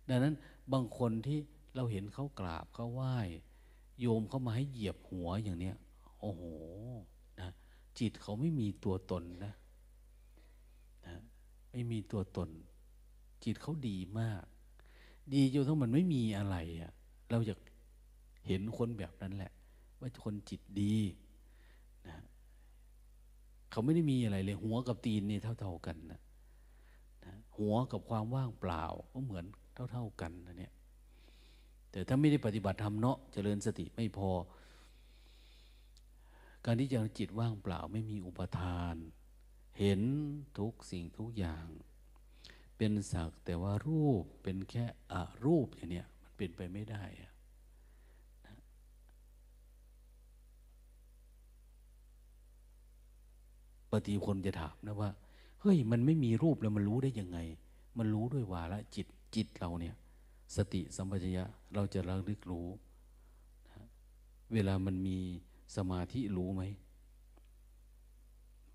S1: ดังนั้นบางคนที่เราเห็นเขากราบเขาไหว้ โยมเขามาให้เหยียบหัวอย่างเนี้ย โอ้โหนะจิตเขาไม่มีตัวตนนะนะไม่มีตัวตน จิตเขาดีมาก ดีจนทั้งมันไม่มีอะไรอะ่ะเราอยากเห็นคนแบบนั้นแหละ ว่าคนจิตดีนะเขาไม่ได้มีอะไรเลย หัวกับตีนนี่เท่า ๆกันนะ นะหัวกับความว่างเปล่าก็เหมือนเท่า ๆกันนะเนี่ยแต่ถ้าไม่ได้ปฏิบัติธรรมเนาะเจริญสติไม่พอ การที่จะจิตว่างเปล่าไม่มีอุปทาน เห็นทุกสิ่งทุกอย่าง เป็นสักแต่ว่ารูปเป็นแค่อรูปอย่างเนี้ยมันเป็นไปไม่ได้อะปฏิคนจะถามนะว่า เฮ้ยมันไม่มีรูปแล้วมันรู้ได้ยังไง มันรู้ด้วยวาละจิตจิตเราเนี่ย สติสัมปชัญญะเราจะระลึกรู้นะเวลามันมีสมาธิรู้ไหม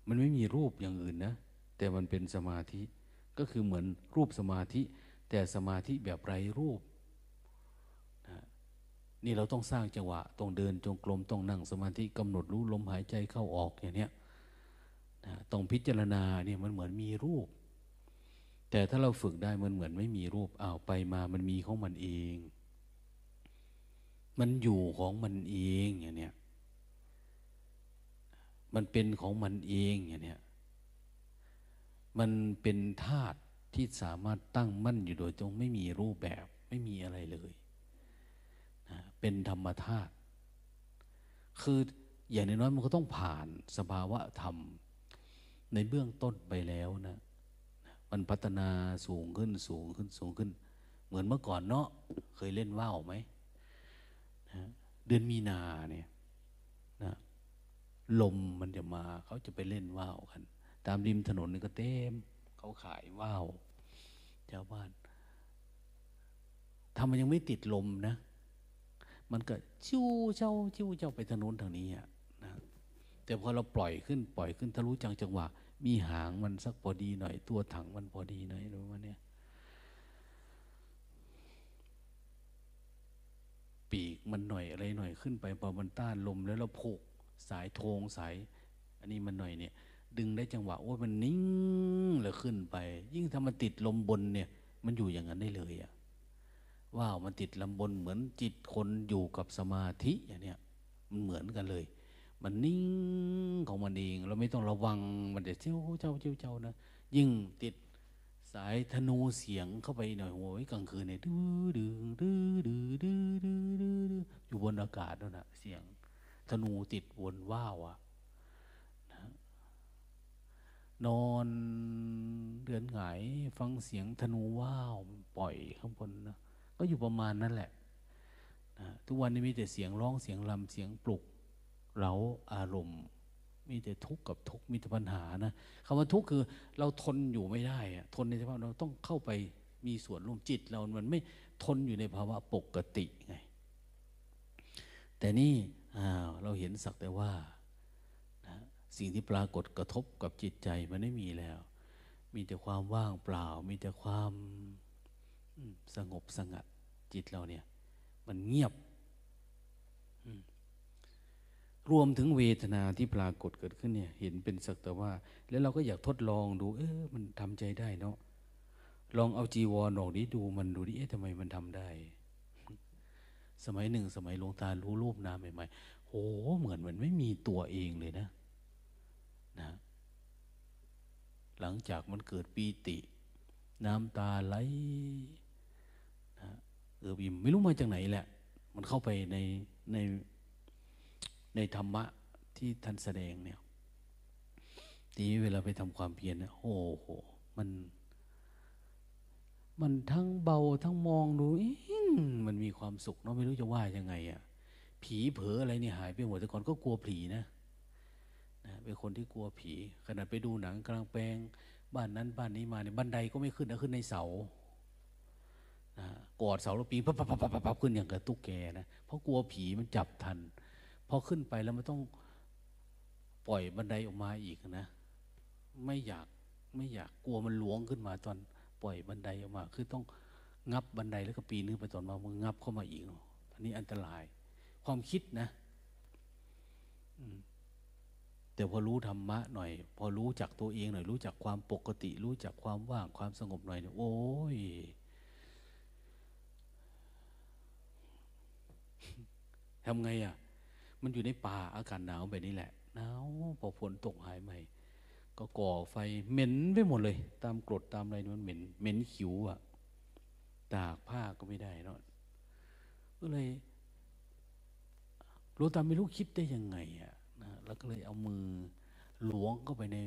S1: มันไม่มีรูปอย่างอื่นนะ แต่มันเป็นสมาธิก็คือเหมือนรูปสมาธิ แต่สมาธิแบบไร้รูปนะนี่เราต้องสร้างจังหวะ ต้องเดินจงกรมต้องนั่งสมาธิกำหนดรู้ลมหายใจเข้าออกอย่างเนี้ย ต้องพิจารณาเนี่ยมันเหมือนมีรูป แต่ถ้าเราฝึกได้มันเหมือนไม่มีรูปอ้าวไปมามันมีของมันเอง มันอยู่ของมันเองอย่างเนี้ยมันเป็นของมันเองอย่างเนี้ยมันเป็นธาตุที่สามารถตั้งมั่นอยู่โดยตรงไม่มีรูปแบบไม่มีอะไรเลยนะเป็นธรรมธาตุคืออย่างน้อยมันก็ต้องผ่านสภาวะธรรม ในเบื้องต้นไปแล้วนะ มันพัฒนาสูงขึ้นสูงขึ้นสูงขึ้น เหมือนเมื่อก่อนเนาะเคยเล่นว่าวไหมนะเดือนมีนาเนี่ยนะลมมันจะมาเขาจะไปเล่นว่าวกัน ตามริมถนนนี่ก็เต็มเขาขายว่าวชาวบ้านทำมันยังไม่ติดลมนะ มันก็ชิวเจ้าชิวเจ้าไปถนนทางนี้อะ แต่พอเราปล่อยขึ้นปล่อยขึ้นถ้ารู้จังจังหวะ มีหางมันสักพอดีหน่อย ตัวถังมันพอดีหน่อยรู้ไหมเนี่ยปีกมันหน่อยอะไรหน่อยขึ้นไปพอมันต้านลมแล้วเราผูกสายโทงสาย อันนี้มันหน่อยเนี่ย ดึงได้จังหวะว่ามันนิ่งแล้วขึ้นไป ยิ่งถ้ามันติดลมบนเนี่ย มันอยู่อย่างนั้นได้เลยอะว้าวมันติดลมบนเหมือนจิตคนอยู่กับสมาธิอย่างเนี้ยมันเหมือนกันเลย มันนิ่งของมันเอง เราไม่ต้องระวังมันจะเจ้าเจ้าเจ้าเจ้านะยิ่งติดสายธนูเสียงเข้าไปหน่อยโอ้ยกลางคืนเนี่ยดื้อดื้อดื้อดื้อดื้อดื้อดื้ออยู่บนอากาศนั่นนะเสียง ธนูติดวนว่าวอะนะนอนเดือนหงายฟังเสียงธนูว่าวปล่อยข้างบนนะก็อยู่ประมาณนั้นแหละนะทุกวันนี้มีแต่เสียงร้องเสียงลำเสียงปลุก เราอารมณ์ มีแต่ทุกข์กับทุกข์มีแต่ปัญหานะคำว่าทุกข์คือเราทนอยู่ไม่ได้อะทนในสภาพเราต้องเข้าไปมีส่วนร่วมจิตเรา มันไม่ทนอยู่ในภาวะปกติไง แต่นี่เราเห็นสักแต่ว่านะสิ่งที่ปรากฏกระทบกับจิตใจมันไม่มีแล้ว มีแต่ความว่างเปล่า มีแต่ความสงบสงัดจิตเราเนี่ย มันเงียบ รวมถึงเวทนาที่ปรากฏเกิดขึ้นเนี่ย เห็นเป็นสักแต่ว่า แล้วเราก็อยากทดลองดู เออมันทำใจได้เนาะลองเอาจีวรออกนี้ดูมันดูดิเอ๊ะทำไมมันทำได้ สมัยหนึ่ง สมัยหลวงตารู้รูปน้ำใหม่ๆโหเหมือนมันไม่มีตัวเองเลยนะ นะ หลังจากมันเกิดปีติ น้ำตาไหลนะเออบิมไม่รู้มาจากไหนแหละ มันเข้าไปในใน ในธรรมะที่ท่านแสดงเนี่ยทีนี้เวลาไปทำความเพียรเนี่ยโอ้โห มัน มันทั้งเบาทั้งมองดูมันมีความสุขเนาะไม่รู้จะว่ายังไงอะ่ะ ผีเผลออะไรนี่หายไปหมดแต่ก่อนก็กลัวผีนะนะเป็นคนที่กลัวผี ขนาดไปดูหนังกลางแปลง บ้านนั้นบ้านนี้มาเนี่ยบันไดก็ไม่ขึ้นนะขึ้นในเสากอดเสาแล้วปีนปั๊บปั๊บปั๊บปั๊บขึ้นอย่างกับตุ๊กแกนะเพราะกลัวผีมันจับทัน พอขึ้นไปแล้วมันต้องปล่อยบันไดออกมาอีกนะ ไม่อยากไม่อยากกลัวมันหลวงขึ้นมาตอนปล่อยบันไดออกมา คือต้องงับบันไดแล้วก็ปีนึงไปตอนมามึงงับเข้ามาอีกอันนี้อันตราย ความคิดนะแต่พอรู้ธรรมะหน่อย พอรู้จักตัวเองหน่อย รู้จักความปกติ รู้จักความว่างความสงบหน่อยเนี่ยโอ้ยทำไงอะ่ะ มันอยู่ในป่าอากาศหนาวแบบนี้แหละหนาวพอฝนตกหายใหมก็ก่อไฟเหม็นไปหมดเลย ตามกรดตามอะไรมันเหม็นเหม็นขิวอะตากผ้าก็ไม่ได้เนาะก็เลยรู้ตามไม่รู้คิดได้ยังไงอะนะแล้วก็เลยเอามือหลวงเข้าไปใน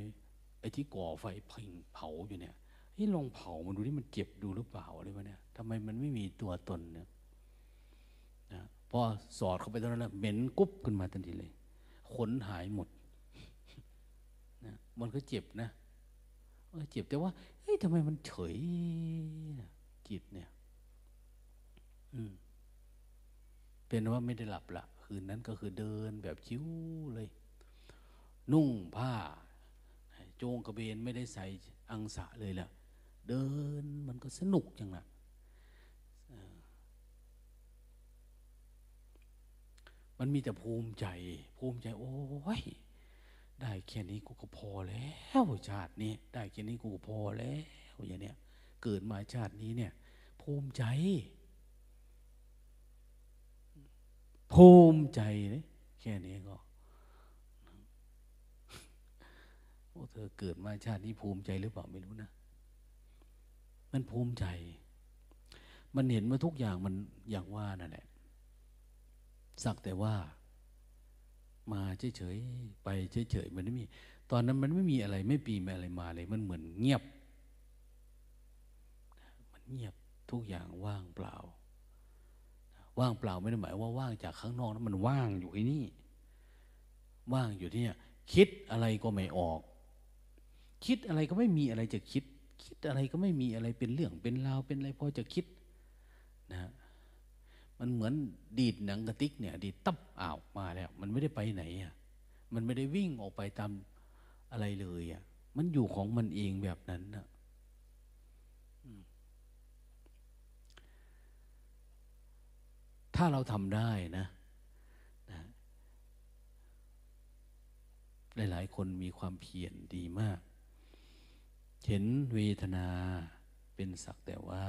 S1: ไอ้ที่ก่อไฟพิงเผาอยู่เนี่ยนี่ลองเผามันดูที่มันเจ็บดูหรือเปล่าอะไรวะเนี่ยทำไมมันไม่มีตัวตนเนี่ย พอสอดเข้าไปตอนนั้นเหม็นกุ๊บขึ้นมาทันทีเลยขนหายหมดนะมันก็เจ็บนะเจ็บแต่ว่าเฮ้ยทำไมมันเฉยจิตเนี่ย อืมเป็นว่าไม่ได้หลับละคืนนั้นก็คือเดินแบบชิวเลย นุ่งผ้า โจงกระเบนไม่ได้ใส่อังสะเลยล่ะ เดินมันก็สนุกจังนะ มันมีแต่ภูมิใจ ภูมิใจ โอ้ยได้แค่นี้กูก็พอแล้วชาตินี้ได้แค่นี้กูก็พอแล้วอย่างเนี้ยเกิดมาชาตินี้เนี่ย ภูมิใจ ภูมิใจเลยแค่นี้ก็โอ้เธอเกิดมาชาตินี้ภูมิใจหรือเปล่าไม่รู้นะ มันภูมิใจ มันเห็นว่าทุกอย่างมันอย่างว่านั่นแหละ สักแต่ว่า มาเฉยๆไปเฉยๆมันไม่มี ตอนนั้นมันไม่มีอะไรไม่ปีไม่อะไรมาเลยมันเหมือนเงียบ มันเงียบทุกอย่างว่างเปล่า ว่างเปล่าไม่ได้หมายว่าว่างจากข้างนอกนะมันว่างอยู่ที่นี่ ว่างอยู่ที่นี่คิดอะไรก็ไม่ออก คิดอะไรก็ไม่มีอะไรจะคิด คิดอะไรก็ไม่มีอะไรเป็นเรื่องเป็นราวเป็นอะไรพอจะคิดนะ มันเหมือนดีดหนังกระติกเนี่ย ดีดตับอ้าวมาแล้ว มันไม่ได้ไปไหนอะมันไม่ได้วิ่งออกไปตามอะไรเลยอะมันอยู่ของมันเองแบบนั้นนะถ้าเราทำได้นะนะหลายๆ คนมีความเพียรดีมาก เห็นเวทนาเป็นสักแต่ว่า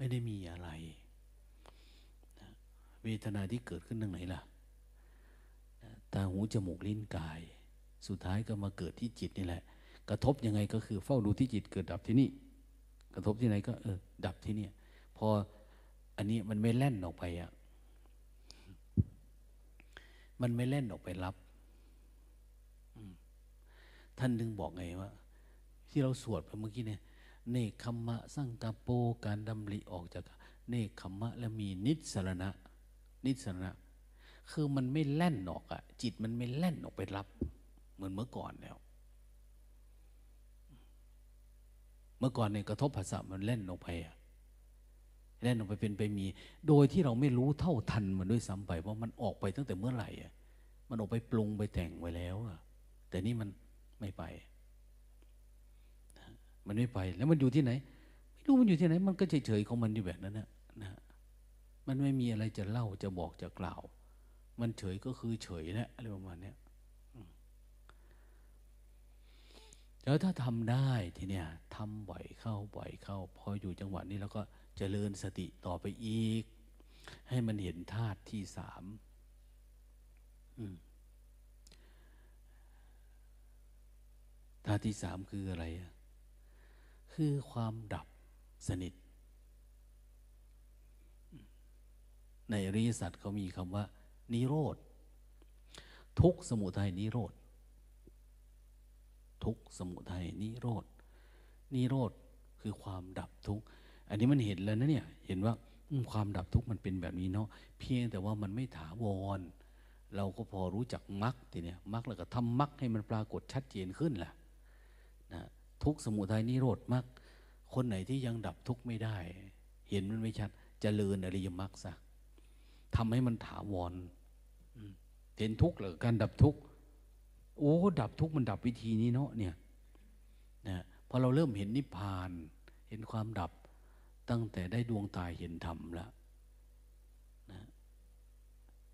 S1: ไม่ได้มีอะไรเวทนาที่เกิดขึ้นตรงไหนล่ะตาหูจมูกลิ้นกาย สุดท้ายก็มาเกิดที่จิตนี่แหละ กระทบยังไงก็คือเฝ้าดูที่จิตเกิดดับที่นี่ กระทบที่ไหนก็เออดับที่นี่พออันนี้มันไม่แล่นออกไปอะมันไม่เล่นออกไปรับ ท่านถึงบอกไงว่า ที่เราสวดไปเมื่อกี้เนี่ย เนคขมะสังกโปการดำริออกจากเนคขมะและมีนิสรณะ นิสรณะ คือมันไม่แล่นออกอะจิตมันไม่แล่นออกไปรับ เหมือนเมื่อก่อนแล้ว เมื่อก่อนเนี่ยกระทบภาษามันเล่นออกไปอะเล่นออกไปเป็นไปมี โดยที่เราไม่รู้เท่าทันมันด้วยซ้ำไปว่ามันออกไปตั้งแต่เมื่อไหร่อะมันออกไปปรุงไปแต่งไว้แล้วอะแต่นี่มันไม่ไป มันไม่ไป แล้วมันอยู่ที่ไหน ไม่รู้มันอยู่ที่ไหน มันก็เฉยๆของมันอยู่แบบนั้นนะนะมันไม่มีอะไรจะเล่าจะบอกจะกล่าว มันเฉยก็คือเฉยแหละอะไรประมาณนี้แล้วถ้าทำได้ทีเนี้ยทำบ่อยเข้าบ่อยเข้า พออยู่จังหวะนี้แล้วก็เจริญสติต่อไปอีก ให้มันเห็นธาตุที่สามธาตุที่สามคืออะไรอะ คือความดับสนิท ในอริยสัจเขามีคำว่า นิโรธ ทุกสมุทัยนิโรธ ทุกสมุทัยนิโรธ นิโรธคือความดับทุกอันนี้มันเห็นแล้วนะเนี่ย เห็นว่าความดับทุกมันเป็นแบบนี้เนาะ เพียงแต่ว่ามันไม่ถาวร เราก็พอรู้จักมรรคทีเนี่ยมรรคแล้วก็ทำมรรคให้มันปรากฏชัดเจนขึ้นแหละนะ ทุกสมุทัยนิโรธมรรคคนไหนที่ยังดับทุกข์ไม่ได้ เห็นมันไม่ชัดจเจริญอริยมรรคซะทำให้มันถาวรเห็นทุกข์หรือการดับทุกข์โอ้ดับทุกข์มันดับวิธีนี้เนาะเนี่ยนะพอเราเริ่มเห็นนิพพาน เห็นความดับตั้งแต่ได้ดวงตาเห็นธรรมล้วนะ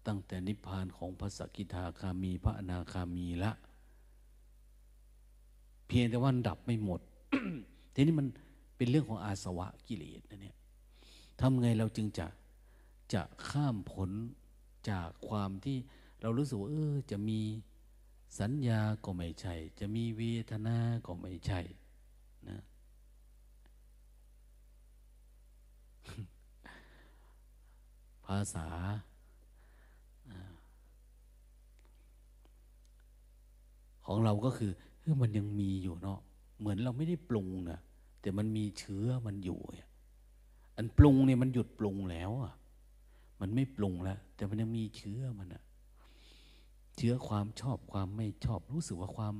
S1: ตั้งแต่นิพพานของพระสกิทาคามี พระอนาคามีละ เพียงแต่ว่าดับไม่หมด ทีนี้มันเป็นเรื่องของอาสวะกิเลสนะเนี่ยทำไงเราจึงจะจะข้ามผลจากความที่เรารู้สึกว่าเออจะมีสัญญาก็ไม่ใช่ จะมีเวทนาก็ไม่ใช่นะภาษา ของเราก็คือ อมันยังมีอยู่เนาะเหมือนเราไม่ได้ปรุงนะแต่มันมีเชื้อมันอยู่อันปรุงเนี่ยมันหยุดปรุงแล้วอะ มันไม่ปรุงแล้วแต่มันยังมีเชื้อมันอะเชื้อความชอบความไม่ชอบรู้สึกว่าความ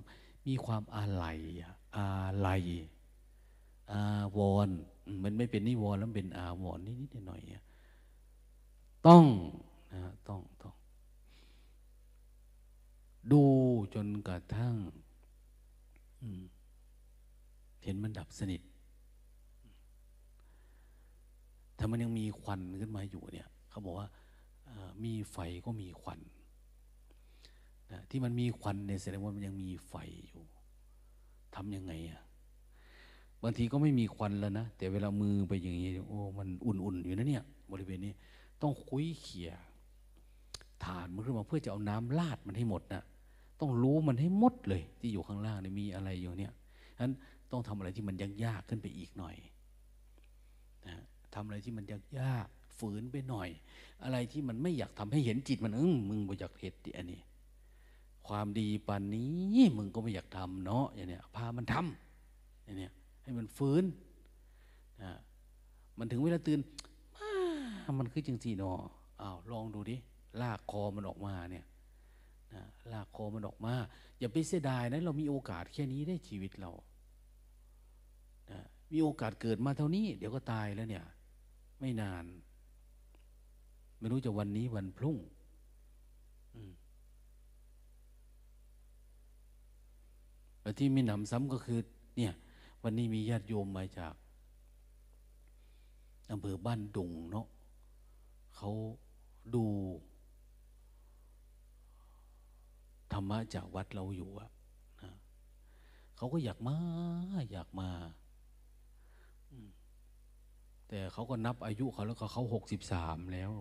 S1: มีความอาลัยอาลัยอาวรมันไม่เป็นนิวรแล้วเป็นอาวรนิดๆหน่อยๆต้องนะต้องต้อง ดูจนกระทั่ง เห็นมันดับสนิท ถ้ามันยังมีควันขึ้นมาอยู่เนี่ย เขาบอกว่ามีไฟก็มีควันนะที่มันมีควันเนี่ยแสดงว่ามันยังมีไฟอยู่ทำยังไงอะบางทีก็ไม่มีควันแล้วนะแต่เวลามือไปอย่างนี้โอ้มันอุ่นๆอยู่นะเนี่ย บริเวณนี้ ต้องคุ้ยเขี่ยฐานมันขึ้นมาเพื่อจะเอาน้ำลาดมันให้หมดนะ ต้องรู้มันให้หมดเลย ที่อยู่ข้างล่างนี่มีอะไรอยู่เนี่ยฉะนั้นต้องทำอะไรที่มันยากๆขึ้นไปอีกหน่อยนะทำอะไรที่มันยากๆฝืนไปหน่อย อะไรที่มันไม่อยากทำให้เห็นจิตมันเออมึงบ่อยากเห็นดิอันนี้ ความดีปานนี้มึงก็ไม่อยากทำเนาะอย่างเนี้ยพามันทำอย่างเนี้ยให้มันฟื้นนะมันถึงเวลาตื่นมันคือจังสีเนาะอ้าวลองดูดิลากคอมันออกมาเนี่ย ลากคอมันออกมา อย่าไปเสียดายนะเรามีโอกาสแค่นี้ได้ชีวิตเรานะมีโอกาสเกิดมาเท่านี้ เดี๋ยวก็ตายแล้วเนี่ย ไม่นาน ไม่รู้จะวันนี้วันพรุ่งแต่ที่มีหนำซ้ำก็คือ เนี่ย วันนี้มีญาติโยมมาจากอำเภอบ้านดุงเนาะเขาดู ธรรมะจากวัดเราอยู่อะนะเขาก็อยากมาอยากมาแต่เขาก็นับอายุเขาแล้วเขาหกสิบสามแล้ว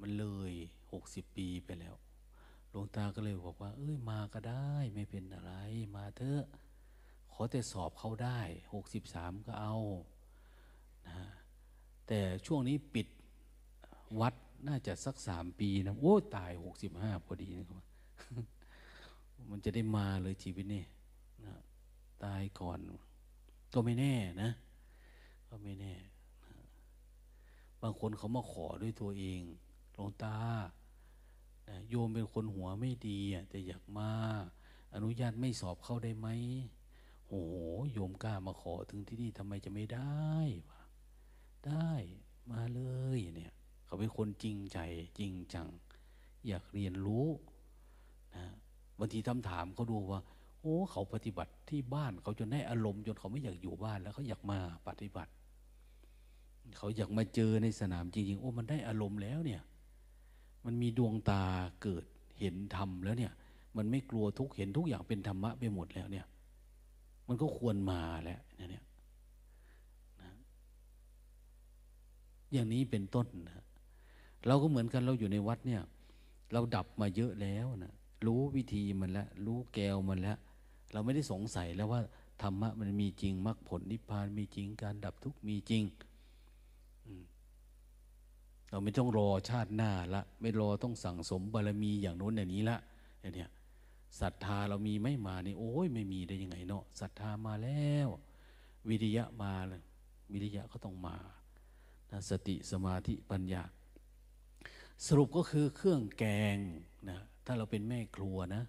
S1: มันเลยหกสิบปีไปแล้วหลวงตาก็เลยบอกว่า เอ้ยมาก็ได้ไม่เป็นอะไร มาเถอะ ขอแต่สอบเขาได้หกสิบสามก็เอานะแต่ช่วงนี้ปิดวัดน่าจะสักสามปีนะ โอ้ ตายหกสิบห้าพอดีนะครับ มันจะได้มาเลยชีวิตนี่นะตายก่อน ก็ไม่แน่นะ ก็ไม่แน่นะบางคนเขามาขอด้วยตัวเองหลวงตานะโยมเป็นคนหัวไม่ดีแต่อยากมา อนุญาตไม่สอบเข้าได้ไหมโอ้โหโยมกล้ามาขอถึงที่นี่ทำไมจะไม่ได้วะได้มาเลยเนี่ย เขาเป็นคนจริงใจจริงจัง อยากเรียนรู้ นะบางทีทำถามเขาดูว่า โอ้เขาปฏิบัติที่บ้านเขาจนได้อารมณ์จนเขาไม่อยากอยู่บ้านแล้วเขาอยากมาปฏิบัติ เขาอยากมาเจอในสนามจริงๆโอ้มันได้อารมณ์แล้วเนี่ย มันมีดวงตาเกิดเห็นธรรมแล้วเนี่ย มันไม่กลัวทุกเห็นทุกอย่างเป็นธรรมะไปหมดแล้วเนี่ย มันก็ควรมาแล้วเนี่ยนะอย่างนี้เป็นต้นนะเราก็เหมือนกันเราอยู่ในวัดเนี่ย เราดับมาเยอะแล้วนะ รู้วิธีมันแล้ว รู้แกวมันแล้ว เราไม่ได้สงสัยแล้วว่าธรรมะมันมีจริงมรรคผลนิพพานมีจริงการดับทุกข์มีจริงเราไม่ต้องรอชาติหน้าละ ไม่รอต้องสั่งสมบารมีอย่างโน้นอย่างนี้ละเนี่ยศรัทธาเรามีไม่มานี่โอ้ยไม่มีได้ยังไงเนาะศรัทธามาแล้ว วิริยะมาเลยวิริยะก็ต้องมาสติสมาธิปัญญา สรุปก็คือเครื่องแกงนะ ถ้าเราเป็นแม่ครัวนะ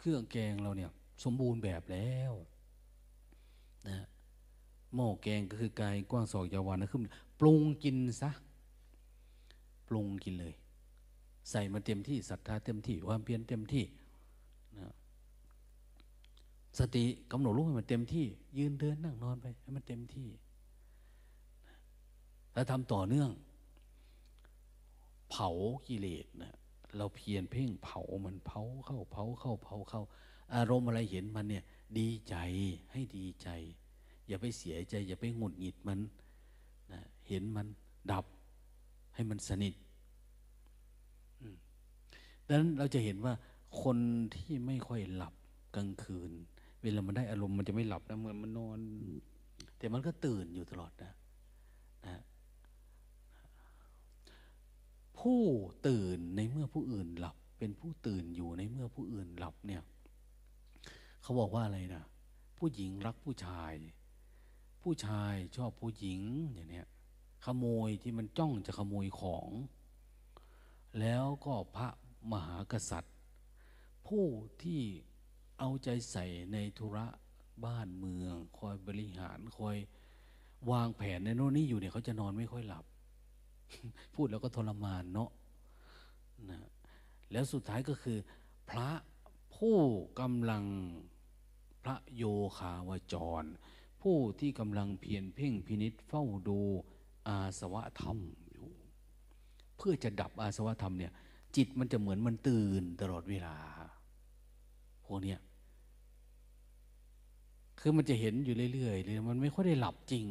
S1: เครื่องแกงเราเนี่ย สมบูรณ์แบบแล้วนะหม้อแกงก็คือกายกว้างศอกยาววานนะคือปรุงกินซะปรุงกินเลย ใส่มาเต็มที่ศรัทธาเต็มที่ความเพียรเต็มที่นะสติกำหนดรู้ให้มันเต็มที่ ยืนเดินนั่งนอนไปให้มันเต็มที่แล้วทำต่อเนื่อง เผากิเลสนะ เราเพียรเพ่งเผามันเผาเข้าเผาเข้าเผาเข้า อารมณ์อะไรเห็นมันเนี่ย ดีใจให้ดีใจ อย่าไปเสียใจ อย่าไปหงุดหงิดมันนะเห็นมันดับให้มันสนิทดังนั้นเราจะเห็นว่าคนที่ไม่ค่อยหลับกลางคืน เวลามันได้อารมณ์มันจะไม่หลับนะเหมือนมันนอน แต่มันก็ตื่นอยู่ตลอดนะนะ ผู้ตื่นในเมื่อผู้อื่นหลับ เป็นผู้ตื่นอยู่ในเมื่อผู้อื่นหลับเนี่ยเขาบอกว่าอะไรนะผู้หญิงรักผู้ชาย ผู้ชายชอบผู้หญิงอย่างเนี้ยขโมยที่มันจ้องจะขโมยของ แล้วก็พระมหากษัตริย์ ผู้ที่เอาใจใส่ในธุระบ้านเมือง คอยบริหารคอยวางแผนในโน่นนี่อยู่เนี่ยเขาจะนอนไม่ค่อยหลับ พูดแล้วก็ทรมานเนาะนะแล้วสุดท้ายก็คือ พระผู้กำลังพระโยคาวจร ผู้ที่กำลังเพียรเพ่งพินิษเฝ้าดูอาสวะธรรมอยู่เพื่อจะดับอาสวะธรรมเนี่ย จิตมันจะเหมือนมันตื่นตลอดเวลา พวกเนี้ยคือมันจะเห็นอยู่เรื่อยๆเลยมันไม่ค่อยได้หลับจริง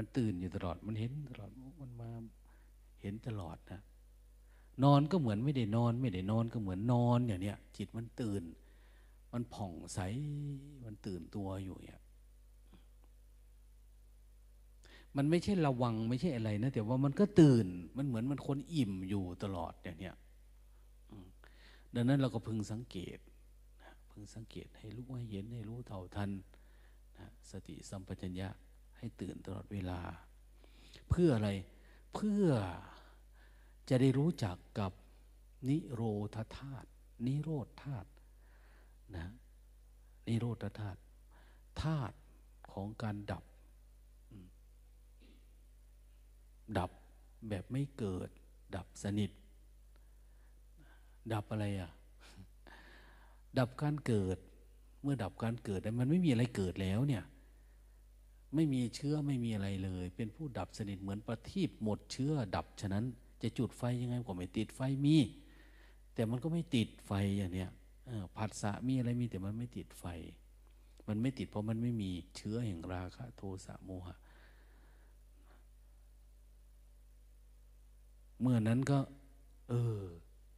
S1: มันตื่นอยู่ตลอด มันเห็นตลอด มันมาเห็นตลอดนะ นอนก็เหมือนไม่ได้นอน ไม่ได้นอนก็เหมือนนอนอย่างเนี้ยจิตมันตื่น มันผ่องใส มันตื่นตัวอยู่เนี่ยมันไม่ใช่ระวังไม่ใช่อะไรนะ แต่ว่ามันก็ตื่น มันเหมือนมันคนอิ่มอยู่ตลอดอย่างเนี้ยดังนั้นเราก็พึงสังเกตพึงสังเกตให้รู้ให้เห็นให้รู้เท่าทันนะสติสัมปชัญญะ ให้ตื่นตลอดเวลา เพื่ออะไรเพื่อจะได้รู้จักกับนิโรธาธาตุนิโรธธาตุนะนิโรธธาตุธาตุของการดับ ดับแบบไม่เกิด ดับสนิท ดับอะไรอะ ดับการเกิด เมื่อดับการเกิดมันไม่มีอะไรเกิดแล้วเนี่ย ไม่มีเชื้อไม่มีอะไรเลย เป็นผู้ดับสนิทเหมือนประทีปหมดเชื้อดับฉะนั้น จะจุดไฟยังไงก็ไม่ติดไฟมี แต่มันก็ไม่ติดไฟอย่างเนี้ยผัสสะมีอะไรมีแต่มันไม่ติดไฟ มันไม่ติดเพราะมันไม่มีเชื้อแห่งราคะโทสะโมหะ เมื่อนั้นก็ เออ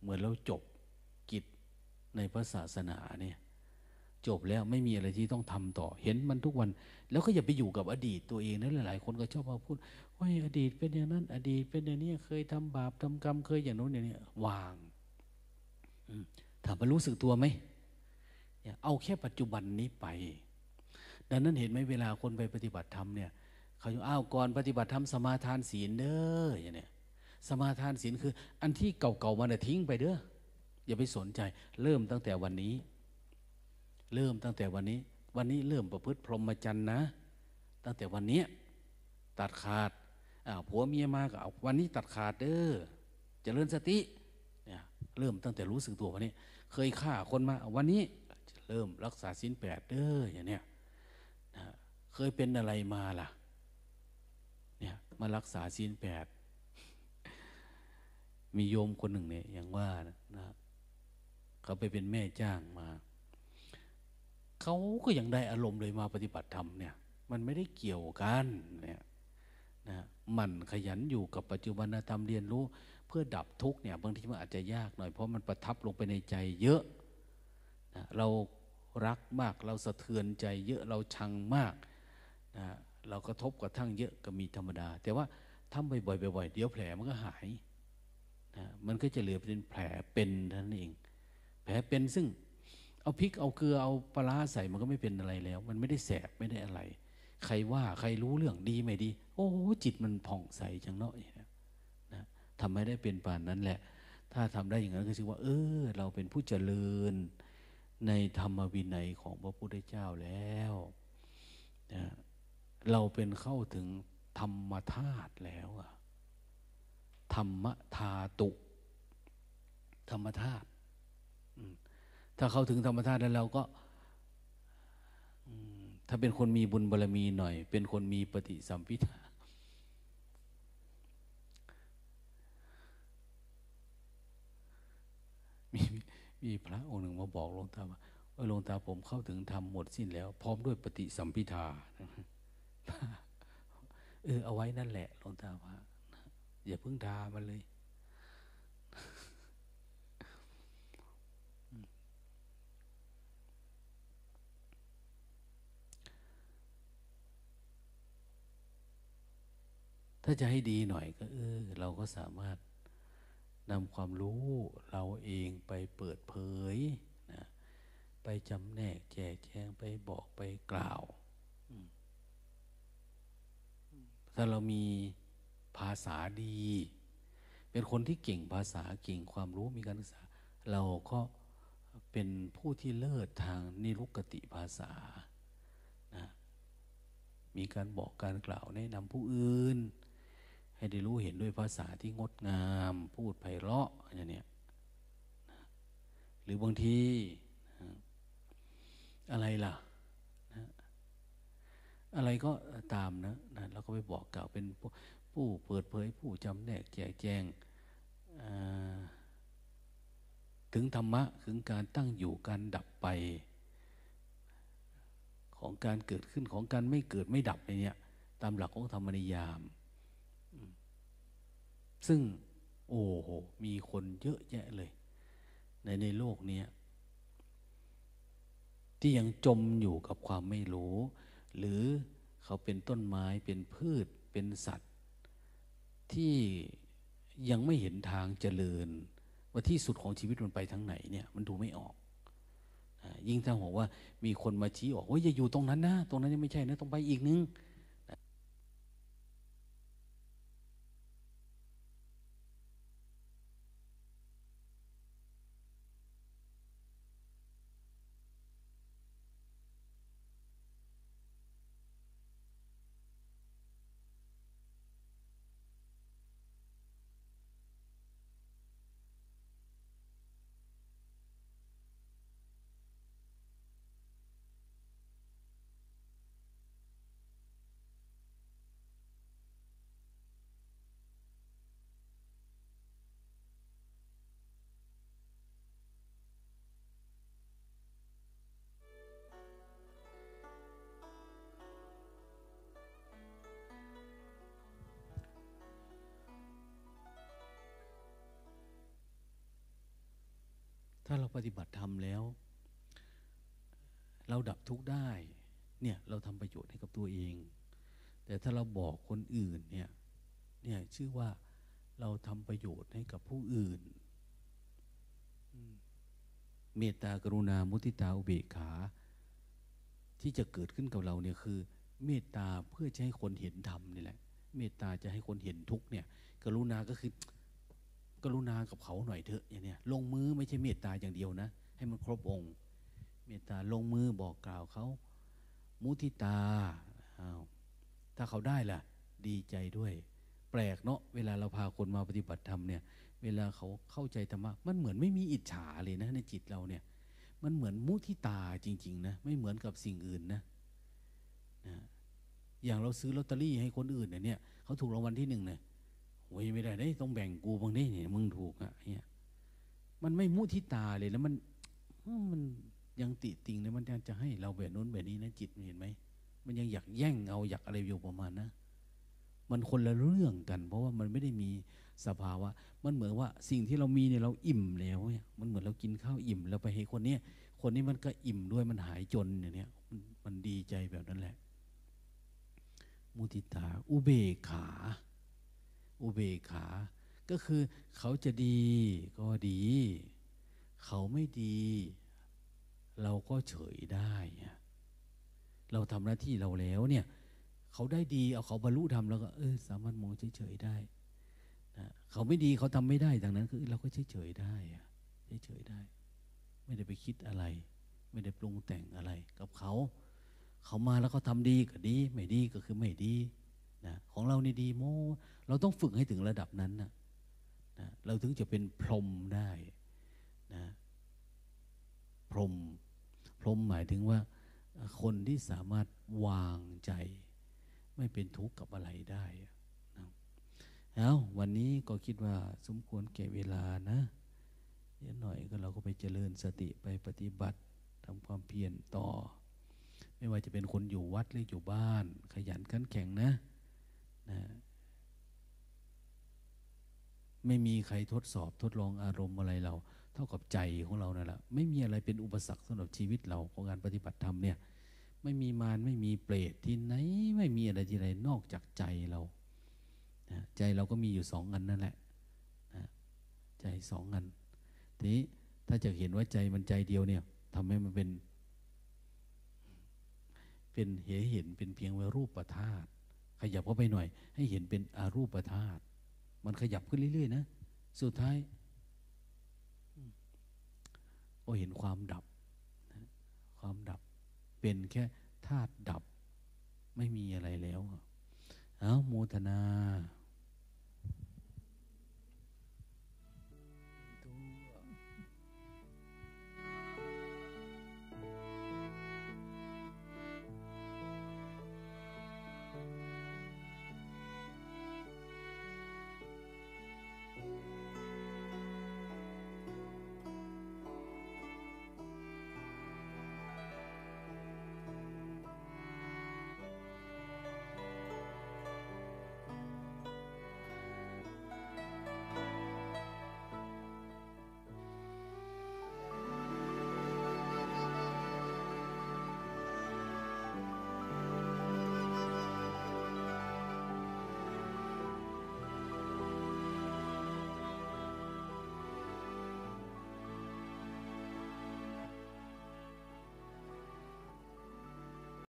S1: เหมือนเราจบกิจในพระศาสนาเนี่ย จบแล้วไม่มีอะไรที่ต้องทำต่อ เห็นมันทุกวัน แล้วก็อย่าไปอยู่กับอดีตตัวเองนะหลายๆคนก็ชอบมาพูดว่าอดีตเป็นอย่างนั้น อดีตเป็นอย่างนี้เคยทำบาปทำกรรมเคยอย่างโน้นอย่างนี้วางถามมารู้สึกตัวไหมเอาแค่ปัจจุบันนี้ไป ดังนั้นเห็นไหมเวลาคนไปปฏิบัติธรรมเนี่ยเขาอ้าวก่อนปฏิบัติธรรมสมาทานศีลเด้ออย่างเนี้ยสมาทานศีลคือ อันที่เก่าๆมันทิ้งไปเด้ออย่าไปสนใจ เริ่มตั้งแต่วันนี้ เริ่มตั้งแต่วันนี้ วันนี้เริ่มประพฤติพรหมจรรย์นะ ตั้งแต่วันนี้ตัดขาดผัวเมียมาก็เอาวันนี้ตัดขาดเด้อเจริญสติเนี่ยเริ่มตั้งแต่รู้สึกตัววันนี้ เคยฆ่าคนมาวันนี้เริ่มรักษาศีลแปดเด้ออย่างเนี้ยนะเคยเป็นอะไรมาล่ะเนี่ยมารักษาศีลแปดมีโยมคนหนึ่งเนี่ยอย่างว่านะเขาไปเป็นแม่จ้างมา เขาก็ยังได้อารมณ์เลยมาปฏิบัติธรรมเนี่ยมันไม่ได้เกี่ยวกันเนี่ยนะมันขยันอยู่กับปัจจุบันธรรมเรียนรู้ เพื่อดับทุกเนี่ยบางทีมันอาจจะยากหน่อยเพราะมันประทับลงไปในใจเยอะนะเรารักมากเราสะเทือนใจเยอะเราชังมากนะเรากระทบกระทั่งเยอะก็มีธรรมดา แต่ว่าทำบ่อยๆบ่อยๆเดี๋ยวแผลมันก็หายนะมันก็จะเหลือเป็นแผลเป็นเท่านั้นเอง แผลเป็นซึ่ง เอาพริกเอาเกลือเอาปลาใส่มันก็ไม่เป็นอะไรแล้ว มันไม่ได้แสบไม่ได้อะไร ใครว่าใครรู้เรื่องดีไม่ดี โอ้จิตมันผ่องใสจังเนาะนะนะทำไม่ได้เป็นป่านนั้นแหละ ถ้าทำได้อย่างนั้นก็คือว่า เออ เราเป็นผู้เจริญในธรรมวินัยของพระพุทธเจ้าแล้วนะเราเป็นเข้าถึงธรรมธาตุแล้วอะธรรมธาตุ ธรรมธาตุ ถ้าเข้าถึงธรรมธาตุแล้วเราก็ถ้าเป็นคนมีบุญบารรมีหน่อย เป็นคนมีปฏิสัมพิทามีมีพระองค์หนึ่งมาบอกหลวงตาว่าหลวงตาผมเข้าถึงธรรมหมดสิ้นแล้ว พร้อมด้วยปฏิสัมพิทาเออเอาไว้นั่นแหละหลวงตาว่าอย่าเพิ่งทามันเลยาจะให้ดีหน่อยก็เออ เราก็สามารถนำความรู้เราเองไปเปิดเผยนะไปจำแนกแจกแจงไปบอกไปกล่าว ถ้าเรามีภาษาดี เป็นคนที่เก่งภาษาเก่งความรู้มีการศึกษา เราก็เป็นผู้ที่เลิศทางนิรุกติภาษานะมีการบอกการกล่าวแนะนำผู้อื่น ให้ได้รู้เห็นด้วยภาษาที่งดงามพูดไพเราะอย่างนี้หรือบางทีอะไรล่ะนะอะไรก็ตามนะนะเราก็ไปบอกกล่าวเป็นผู้เปิดเผยผู้จำแนกแจกแจงถึงธรรมะถึงการตั้งอยู่การดับไป ของการเกิดขึ้นของการไม่เกิดไม่ดับในเนี้ยตามหลักของธรรมนิยาม ซึ่งโอ้โหมีคนเยอะแยะเลย ในในโลกนี้ที่ยังจมอยู่กับความไม่รู้ หรือเขาเป็นต้นไม้เป็นพืชเป็นสัตว์ ที่ยังไม่เห็นทางเจริญ ว่าที่สุดของชีวิตมันไปทางไหนเนี่ย มันดูไม่ออกยิ่งถ้าบอกว่ามีคนมาชี้ออกว่าอย่าอยู่ตรงนั้นนะ ตรงนั้นยังไม่ใช่นะ ต้องไปอีกนึง เราปฏิบัติธรรมแล้ว เราดับทุกข์ได้ เนี่ยเราทำประโยชน์ให้กับตัวเอง แต่ถ้าเราบอกคนอื่นเนี่ยเนี่ยชื่อว่าเราทำประโยชน์ให้กับผู้อื่นเมตตากรุณามุติตาอุเบกขา ที่จะเกิดขึ้นกับเราเนี่ยคือ เมตตาเพื่อจะให้คนเห็นธรรมนี่แหละ เมตตาจะให้คนเห็นทุกเนี่ย กรุณาก็คือกรุณากับเขาหน่อยเถอะอย่างเนี้ยลงมือไม่ใช่เมตตาอย่างเดียวนะ ให้มันครบองค์ เมตตาลงมือบอกกล่าวเขามุทิตาอ้าวถ้าเขาได้ล่ะ ดีใจด้วย แปลกเนาะเวลาเราพาคนมาปฏิบัติธรรมเนี่ย เวลาเขาเข้าใจธรรมะมันเหมือนไม่มีอิจฉาเลยนะ ในจิตเราเนี่ย มันเหมือนมุทิตาจริง ๆ นะ ไม่เหมือนกับสิ่งอื่นนะนะอย่างเราซื้อลอตเตอรี่ให้คนอื่นเนี่ยเขาถูกรางวัลที่หนึ่งเนี่ยโอ้ยไม่ได้ได้ต้องแบ่งกูบางนี่เนี่ยมึงถูกอะเนี่ยมันไม่มุทิตาเลยแล้วมัน มันยังติติงเลยมันยังจะให้เราแบบนู้นแบบนี้นะจิตเห็นไหมมันยังอยากแย่งเอาอยากอะไรอยู่ประมาณนะมันคนละเรื่องกัน เพราะว่ามันไม่ได้มีสภาวะ มันเหมือนว่าสิ่งที่เรามีเนี่ยเราอิ่มแล้วเนี่ยมันเหมือนเรากินข้าวอิ่มแล้วไปให้คนเนี้ยคนนี้มันก็อิ่มด้วยมันหายจนอย่างเนี้ยมันมันดีใจแบบนั้นแหละ มุติตา อุเบกขา อุเบกขา ก็คือเขาจะดีก็ดี เขาไม่ดี เราก็เฉยได้เราทำหน้าที่เราแล้วเนี่ย เขาได้ดีเอาเขาบรรลุธรรมแล้วก็เออสามารถมองเฉยๆได้นะเขาไม่ดีเขาทำไม่ได้ดังนั้นคือเราก็เฉยๆได้เฉยๆได้ ไม่ได้ไปคิดอะไร ไม่ได้ปรุงแต่งอะไร กับเขา เขามาแล้วเขาทำดีก็ดี ไม่ดีก็คือไม่ดีนะของเรานี่ดีโมเราต้องฝึกให้ถึงระดับนั้นนะนะเราถึงจะเป็นพรหมได้ นะพรหมพรหมหมายถึงว่า คนที่สามารถวางใจ ไม่เป็นทุกข์กับอะไรได้นะเอาวันนี้ก็คิดว่าสมควรแก่เวลานะเดี๋ยวหน่อยก็เราก็ไปเจริญสติไปปฏิบัติทำความเพียรต่อ ไม่ว่าจะเป็นคนอยู่วัดหรืออยู่บ้าน ขยันขันแข็งนะนะไม่มีใครทดสอบทดลองอารมณ์อะไรเรา เท่ากับใจของเรานั่นแหละไม่มีอะไรเป็นอุปสรรคสำหรับชีวิตเราของการปฏิบัติธรรมเนี่ย ไม่มีมารไม่มีเปรตที่ไหน ไม่มีอะไรที่ไหนนอกจากใจเราใจเราก็มีอยู่สองอันนั่นแหละใจสองอันทีนี้ถ้าจะเห็นว่าใจมันใจเดียวเนี่ยทำให้มันเป็น เป็นเหเห็นเป็นเพียงว่ารูปธาตุขยับเข้าไปหน่อย ให้เห็นเป็นอารูปธาตุมันขยับขึ้นเรื่อยๆนะ สุดท้าย ก็เห็นความดับ ความดับเป็นแค่ธาตุดับไม่มีอะไรแล้ว เอาโมทนา